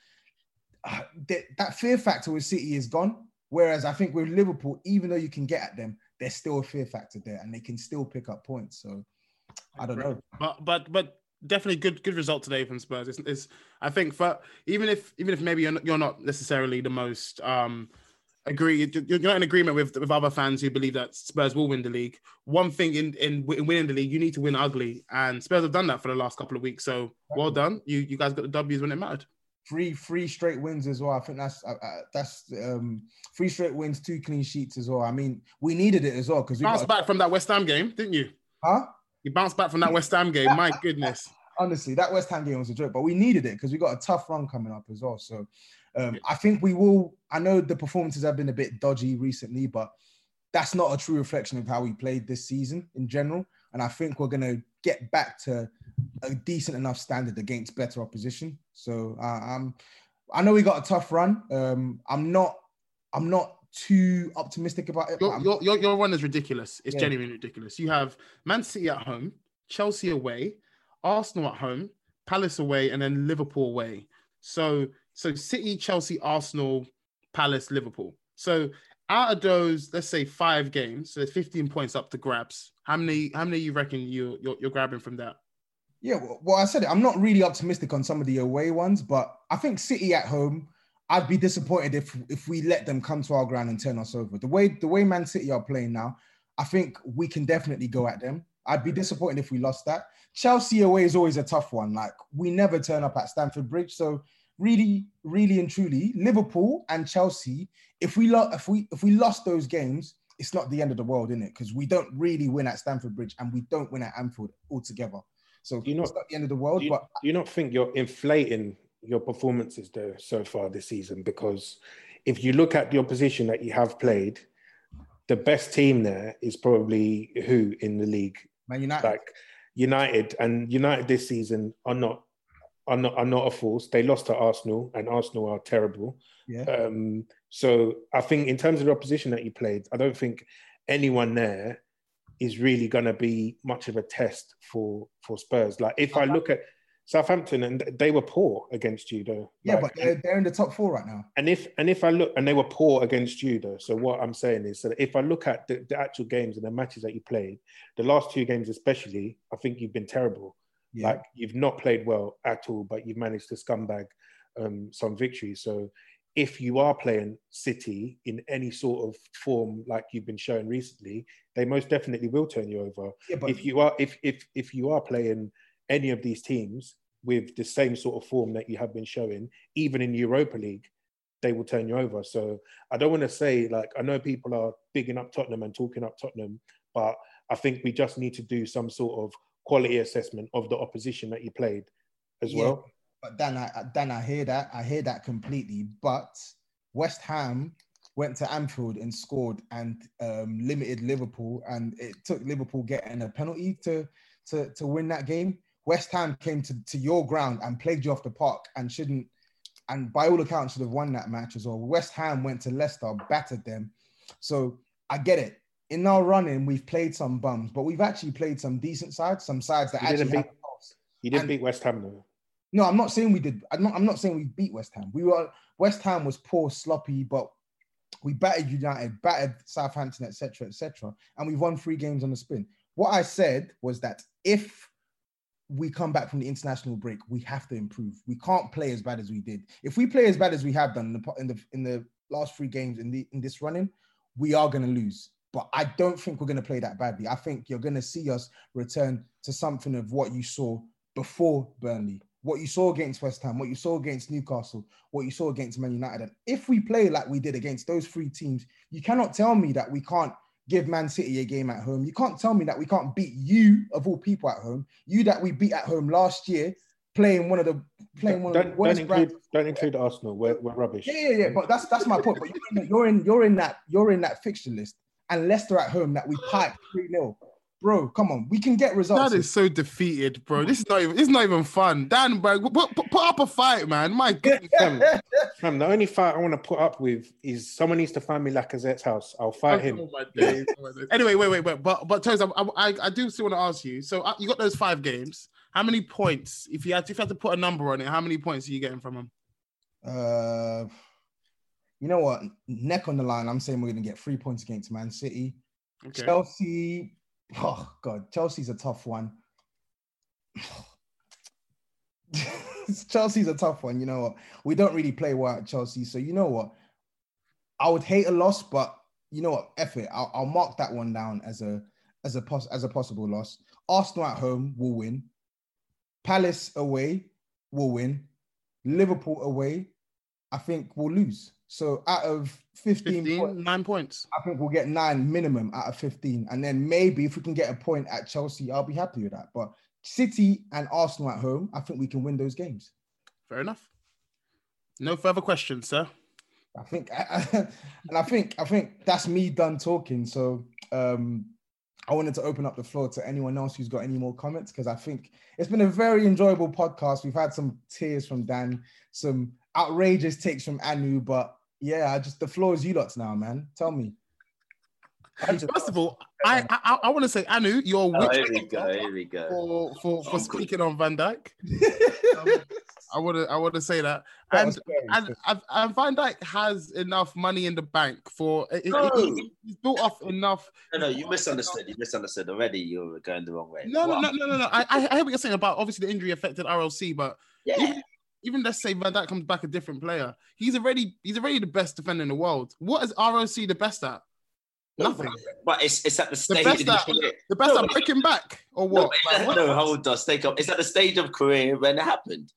uh, that, that fear factor with City is gone. Whereas I think with Liverpool, even though you can get at them, there's still a fear factor there, and they can still pick up points. So I don't know. But but but definitely good good result today from Spurs. It's, it's I think for even if even if maybe you're not, you're not necessarily the most um agree you're not in agreement with with other fans who believe that Spurs will win the league. One thing in in, in winning the league, you need to win ugly, and Spurs have done that for the last couple of weeks. So well done. You you guys got the W's when it mattered. Three three straight wins as well. I think that's uh, uh, that's um three straight wins, two clean sheets as well. I mean, we needed it as well because we Bounced got back from that West Ham game, didn't you? Huh? You bounced back from that West Ham game. My goodness. honestly, that West Ham game was a joke, but we needed it because we got a tough run coming up as well. So um, I think we will. I know the performances have been a bit dodgy recently, but that's not a true reflection of how we played this season in general. And I think we're going to get back to a decent enough standard against better opposition. So uh, I'm, I know we got a tough run. Um, I'm not, I'm not too optimistic about it. but Your, I'm- your, your, your run is ridiculous. It's Yeah. genuinely ridiculous. You have Man City at home, Chelsea away, Arsenal at home, Palace away, and then Liverpool away. So so City, Chelsea, Arsenal, Palace, Liverpool. So out of those, let's say five games, so there's 15 points up to grabs. How many how many you reckon you you're, you're grabbing from that? Yeah, well, well, I said it. I'm not really optimistic on some of the away ones, but I think City at home, I'd be disappointed if if we let them come to our ground and turn us over. The way the way Man City are playing now, I think we can definitely go at them. I'd be disappointed if we lost that. Chelsea away is always a tough one. Like we never turn up at Stamford Bridge, so really, really and truly, Liverpool and Chelsea. If we lo- if we if we lost those games, it's not the end of the world, in it? Because we don't really win at Stamford Bridge and we don't win at Anfield altogether. So you it's not the end of the world, do you, but do you not think you're inflating your performances though so far this season? Because if you look at the opposition that you have played, the best team there is probably who in the league? Man United. Like United and United this season are not are not are not a force. They lost to Arsenal, and Arsenal are terrible. Yeah. Um, so I think in terms of the opposition that you played, I don't think anyone there is really going to be much of a test for for Spurs. Like if I look at Southampton, and they were poor against you though. yeah, Like, but they're, they're in the top four right now. and if and if I look and they were poor against you though. So what I'm saying is that if I look at the, the actual games and the matches that you played, the last two games especially, I think you've been terrible. Yeah. Like you've not played well at all, but you've managed to scumbag um, some victories. So if you are playing City in any sort of form like you've been showing recently, they most definitely will turn you over. Yeah, but- if you are if if if you are playing any of these teams with the same sort of form that you have been showing, even in Europa League, they will turn you over. So I don't want to say like I know people are bigging up Tottenham and talking up Tottenham, but I think we just need to do some sort of quality assessment of the opposition that you played as Yeah, well. But Dan, I Dan, I hear that. I hear that completely. But West Ham went to Anfield and scored and um, limited Liverpool, and it took Liverpool getting a penalty to to to win that game. West Ham came to, to your ground and played you off the park and shouldn't, and by all accounts should have won that match as well. West Ham went to Leicester, battered them. So I get it. In our running, we've played some bums, but we've actually played some decent sides, some sides that You actually didn't beat, you didn't And- beat West Ham though. no, I'm not saying we did. I'm not. I'm not saying we beat West Ham. We were West Ham was poor, sloppy, but we battered United, battered Southampton, etc., etc., and we've won three games on the spin. What I said was that if we come back from the international break, we have to improve. We can't play as bad as we did. If we play as bad as we have done in the in the in the last three games in the in this running, we are going to lose. But I don't think we're going to play that badly. I think you're going to see us return to something of what you saw before Burnley, what you saw against West Ham, what you saw against Newcastle, what you saw against Man United. And if we play like we did against those three teams, you cannot tell me that we can't give Man City a game at home. You can't tell me that we can't beat you of all people at home. You that we beat at home last year, playing one of the playing one of Don't, the don't worst brands. include don't include Arsenal. We're, we're rubbish. Yeah, yeah, yeah. But that's that's my point. But you're in, you're in you're in that you're in that fixture list, and Leicester at home that we piped three 0 Bro, come on, we can get results. That is so defeated, bro. This is not even. It's not even fun. Dan, bro, put, put, put up a fight, man. My goodness. Fam, fam, the only fight I want to put up with is someone needs to find me Lacazette's house. I'll fight him. Oh my oh anyway, wait, wait, wait. But but Toes, I, I I do still want to ask you. So uh, you got those five games. How many points? If you had if you had to put a number on it, how many points are you getting from them? Uh, you know what? Neck on the line. I'm saying we're going to get three points against Man City. Okay. Chelsea. Oh God, Chelsea's a tough one. Chelsea's a tough one. You know what? We don't really play well at Chelsea, so you know what? I would hate a loss, but you know what? F it. I'll, I'll mark that one down as a as a pos- as a possible loss. Arsenal at home will win. Palace away will win. Liverpool away, I think we'll lose. So out of 15, 15 points, nine points. I think we'll get nine minimum out of 15. And then maybe if we can get a point at Chelsea, I'll be happy with that. But City and Arsenal at home, I think we can win those games. Fair enough. No further questions, sir. I think, and I think, I think that's me done talking. So um, I wanted to open up the floor to anyone else who's got any more comments because I think it's been a very enjoyable podcast. We've had some tears from Dan, some outrageous takes from Anu, but yeah, I just the floor is you lots now, man. Tell me. First of all, I I, I want to say Anu, you're Oh, here we go. Here we go. for for, for speaking on Van Dijk. Um, I would I want to say that, That and and, and and Van Dijk has enough money in the bank for he- he- he's built off enough. No, no, you misunderstood. You misunderstood already. You were going the wrong way. No, no, What no, I'm- no, no, no. I I I hear what you're saying about obviously the injury affected RLC, but Yeah. even, even let's say Van Dijk comes back a different player, he's already he's already the best defender in the world. What is ROC the best at? Nothing. But it's it's at the The stage. best of at the best No, at breaking back or what? but Like, no, hold on, take up. It's at the stage of career when it happened.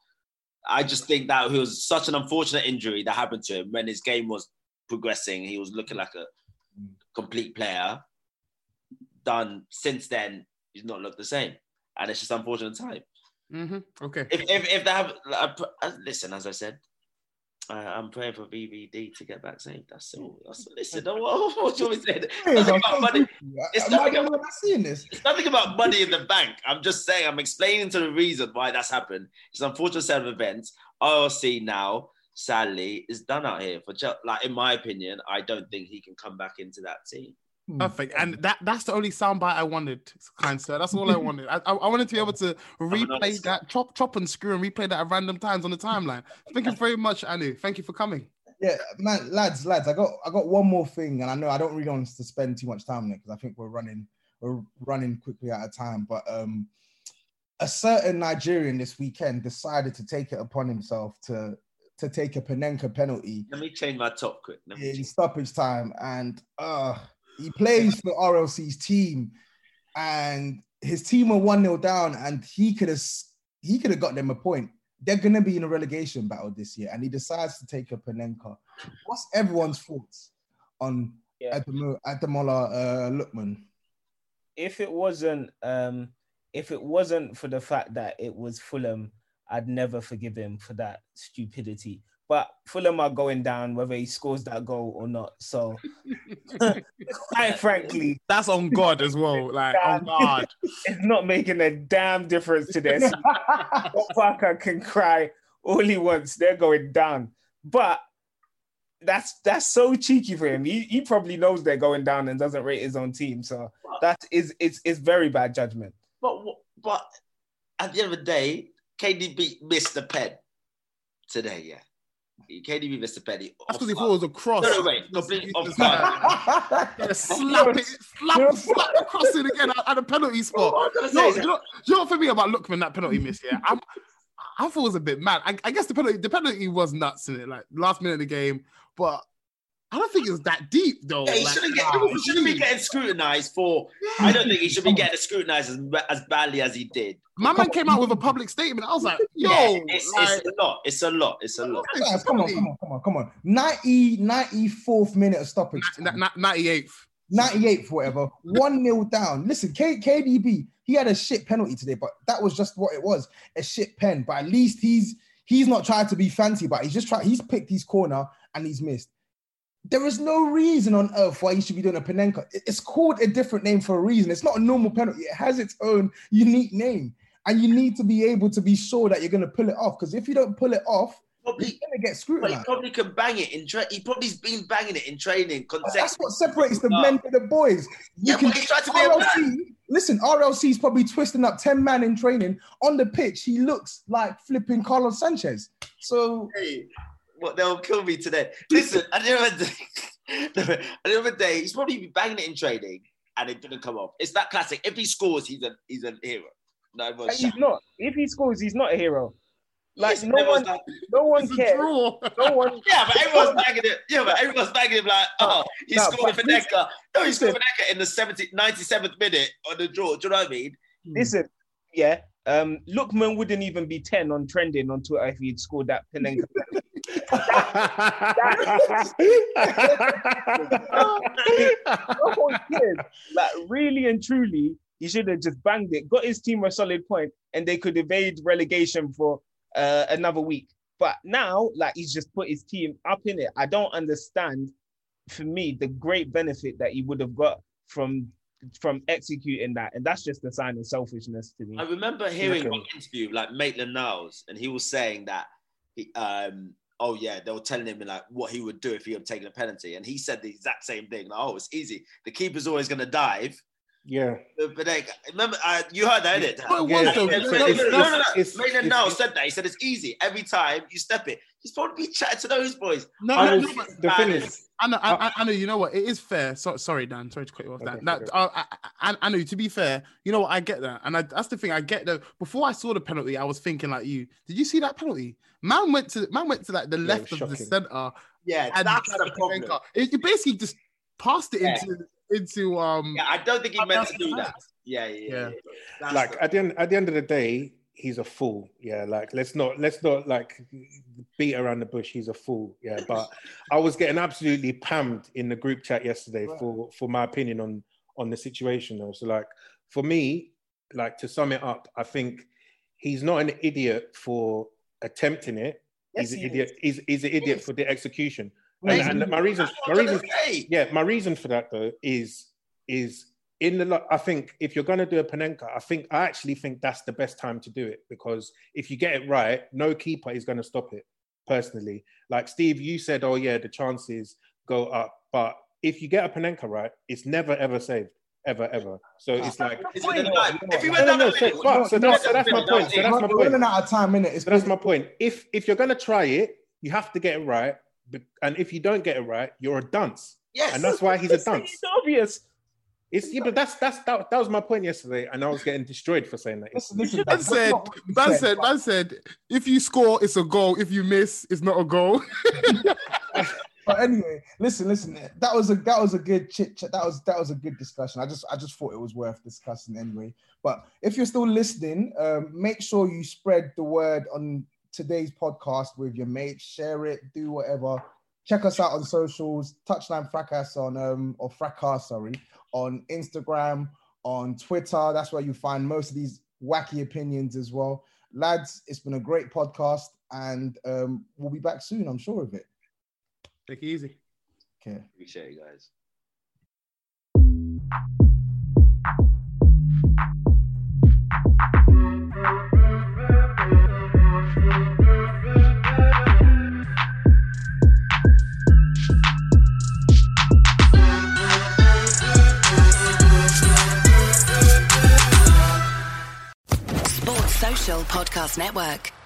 I just think that it was such an unfortunate injury that happened to him when his game was progressing. He was looking like a complete player. Done since then, he's not looked the same, and it's just unfortunate time. Mhm. Okay. If if, if they have, uh, listen, as I said, uh, I'm praying for VVD to get back safe. That's all. That's, listen, no, what, what do you want me to say? Nothing I'm about money. It's nothing about seeing this? it's nothing about money in the bank. I'm just saying, I'm explaining to the reason why that's happened. It's an unfortunate set of events. RLC now, sadly, is done out here. For Chel- like, in my opinion, I don't think he can come back into that team. Perfect. And that that's the only soundbite I wanted, kind sir. That's all I wanted. I, I I wanted to be able to replay that, chop, chop and screw and replay that at random times on the timeline. Thank you very much, Anu. Thank you for coming. Yeah, man, lads, lads, I got I got one more thing, and I know I don't really want to spend too much time on it because I think we're running we're running quickly out of time. But um a certain Nigerian this weekend decided to take it upon himself to to take a Panenka penalty Let me change my top quick. Let me in change- stoppage time, and uh he plays for RLC's team, and his team were one 0 down, and he could have he could have got them a point, they're gonna be in a relegation battle this year, and he decides to take a Panenka. What's everyone's thoughts on Yeah. Ademola uh, Lookman? if it wasn't um if it wasn't for the fact that it was Fulham, I'd never forgive him for that stupidity. But Fulham are going down whether he scores that goal or not. So quite frankly, that's on God as well. Like on God. it's not making a damn difference to this. Parker can cry all he wants. They're going down. But that's that's so cheeky for him. He, he probably knows they're going down and doesn't rate his own team. So that is it's it's very bad judgment. But but at the end of the day, KDB missed the pen today. Yeah, KDB missed the pen. He- That's because he thought it was a cross. No, no, wait, completely off guard. Slap it, slap, slap the cross in again at, at the penalty spot. What I No, you is- know, you know what for me about Lookman that penalty miss? Yeah, I'm, I thought it was a bit mad. I, I guess the penalty, the penalty was nuts in it, like last minute of the game, but I don't think it was that deep though. Yeah, he Like, shouldn't, get, he shouldn't be getting scrutinized for. I don't think he should be getting scrutinized as, as badly as he did. My man came out with a public statement. I was like, yo, Yeah, it's, like, it's a lot. It's a lot. It's a lot. Guys, come on, come on, come on, come on. 90, 94th minute of stoppage. time. 98th. 98th, whatever. 1 0 down. Listen, K- KDB, he had a shit penalty today, but that was just what it was a shit pen. But at least he's he's not trying to be fancy, but he's just trying, he's picked his corner and he's missed. There is no reason on earth why you should be doing a Panenka. It's called a different name for a reason. It's not a normal penalty, it has its own unique name. And you need to be able to be sure that you're going to pull it off. Because if you don't pull it off, Probably, you're going to get screwed. But he probably can bang it in tra- He probably's been banging it in training. That's what separates the men from the boys. You Yeah, but he's trying to be a RLC, listen, RLC is probably twisting up 10 man in training. On the pitch, he looks like flipping Carlos Sanchez. So Hey, what they'll kill me today. Listen, at the end of the day, at the end of the day, he's probably been banging it in training and it didn't come off. It's that classic. If he scores, he's a he's a hero. No, And everyone's he's not. If he scores, he's not a hero. Like Yes, no one, like- no one cares. No one. Yeah, but everyone's banging it. Yeah, but everyone's banging him like, oh, he No, scored but for Necker. No, he scored for Necker in the 70, 97th minute on the draw. Do you know what I mean? Listen, yeah. Um, Lookman wouldn't even be ten on trending on Twitter if he'd scored that Panenka. No one cares. Like really and truly, he should have just banged it, got his team a solid point, and they could evade relegation for uh, another week. But now, like he's just put his team up in it. I don't understand. For me, the great benefit that he would have got from from executing that, and that's just a sign of selfishness to me. I remember hearing Okay. one interview like Maitland Niles, and he was saying that, he, um, oh yeah, they were telling him like what he would do if he had taken a penalty, and he said the exact same thing. Like, oh, it's easy. The keeper's always going to dive. Yeah. But but they, remember, uh, you heard that, didn't it? But Yeah, was No, no, no, no, Maitland it's- said that. He said it's easy every time you step it. He's probably chatting to those boys. No, I no, no, think but it's thing bad. is- I know, I, I- I know. You know what? It is fair. So, sorry, Dan. Sorry to cut you off. That, Okay, that okay. uh, I, I, I know. To be fair, you know what? I get that, and I, that's the thing. I get that. Before I saw the penalty, I was thinking like you. Did you see that penalty? Man went to man went to like the Yeah, left of was the center. Yeah, and that's tried the to problem. Panenka. It, it basically just passed it Yeah. into into um. Yeah, I don't think he meant to do that. Yeah, yeah, yeah. Yeah. yeah. Like the- at the end at the end of the day he's a fool yeah like let's not let's not like beat around the bush he's a fool yeah but i was getting absolutely pammed in the group chat yesterday for for my opinion on on the situation though so like for me like to sum it up i think he's not an idiot for attempting it Yes, he's an idiot he's, he's an idiot for the execution. And, and my reason my reason yeah, my reason for that though is is in the I think if you're gonna do a Panenka, I think I actually think that's the best time to do it because if you get it right, no keeper is gonna stop it. Personally, like Steve, you said, oh yeah, the chances go up, but if you get a Panenka right, it's never ever saved, ever ever. So ah. it's like It's in. If he no, went no, down no. the So, middle, so that's, so that's my point. So that's my we're point. running out of time, innit? It's So that's my point. If if you're gonna try it, you have to get it right. And if you don't get it right, you're a dunce. Yes. And that's why he's a dunce. It's obvious. It's yeah, but that's that's that, that was my point yesterday, and I was getting destroyed for saying that. Listen, listen, Man that's said, not what we man said, said, man said, if you score, it's a goal. If you miss, it's not a goal. But anyway, listen, listen. That was a that was a good chit chat. That was that was a good discussion. I just I just thought it was worth discussing anyway. But if you're still listening, um, make sure you spread the word on today's podcast with your mates. Share it, do whatever. Check us out on socials. Touchline Fracas on um or Fracas, sorry, on Instagram, on Twitter. That's where you find most of these wacky opinions as well. Lads, it's been a great podcast, and um, we'll be back soon. I'm sure of it. Take it easy. Okay. Appreciate you guys. Sports Social Podcast Network.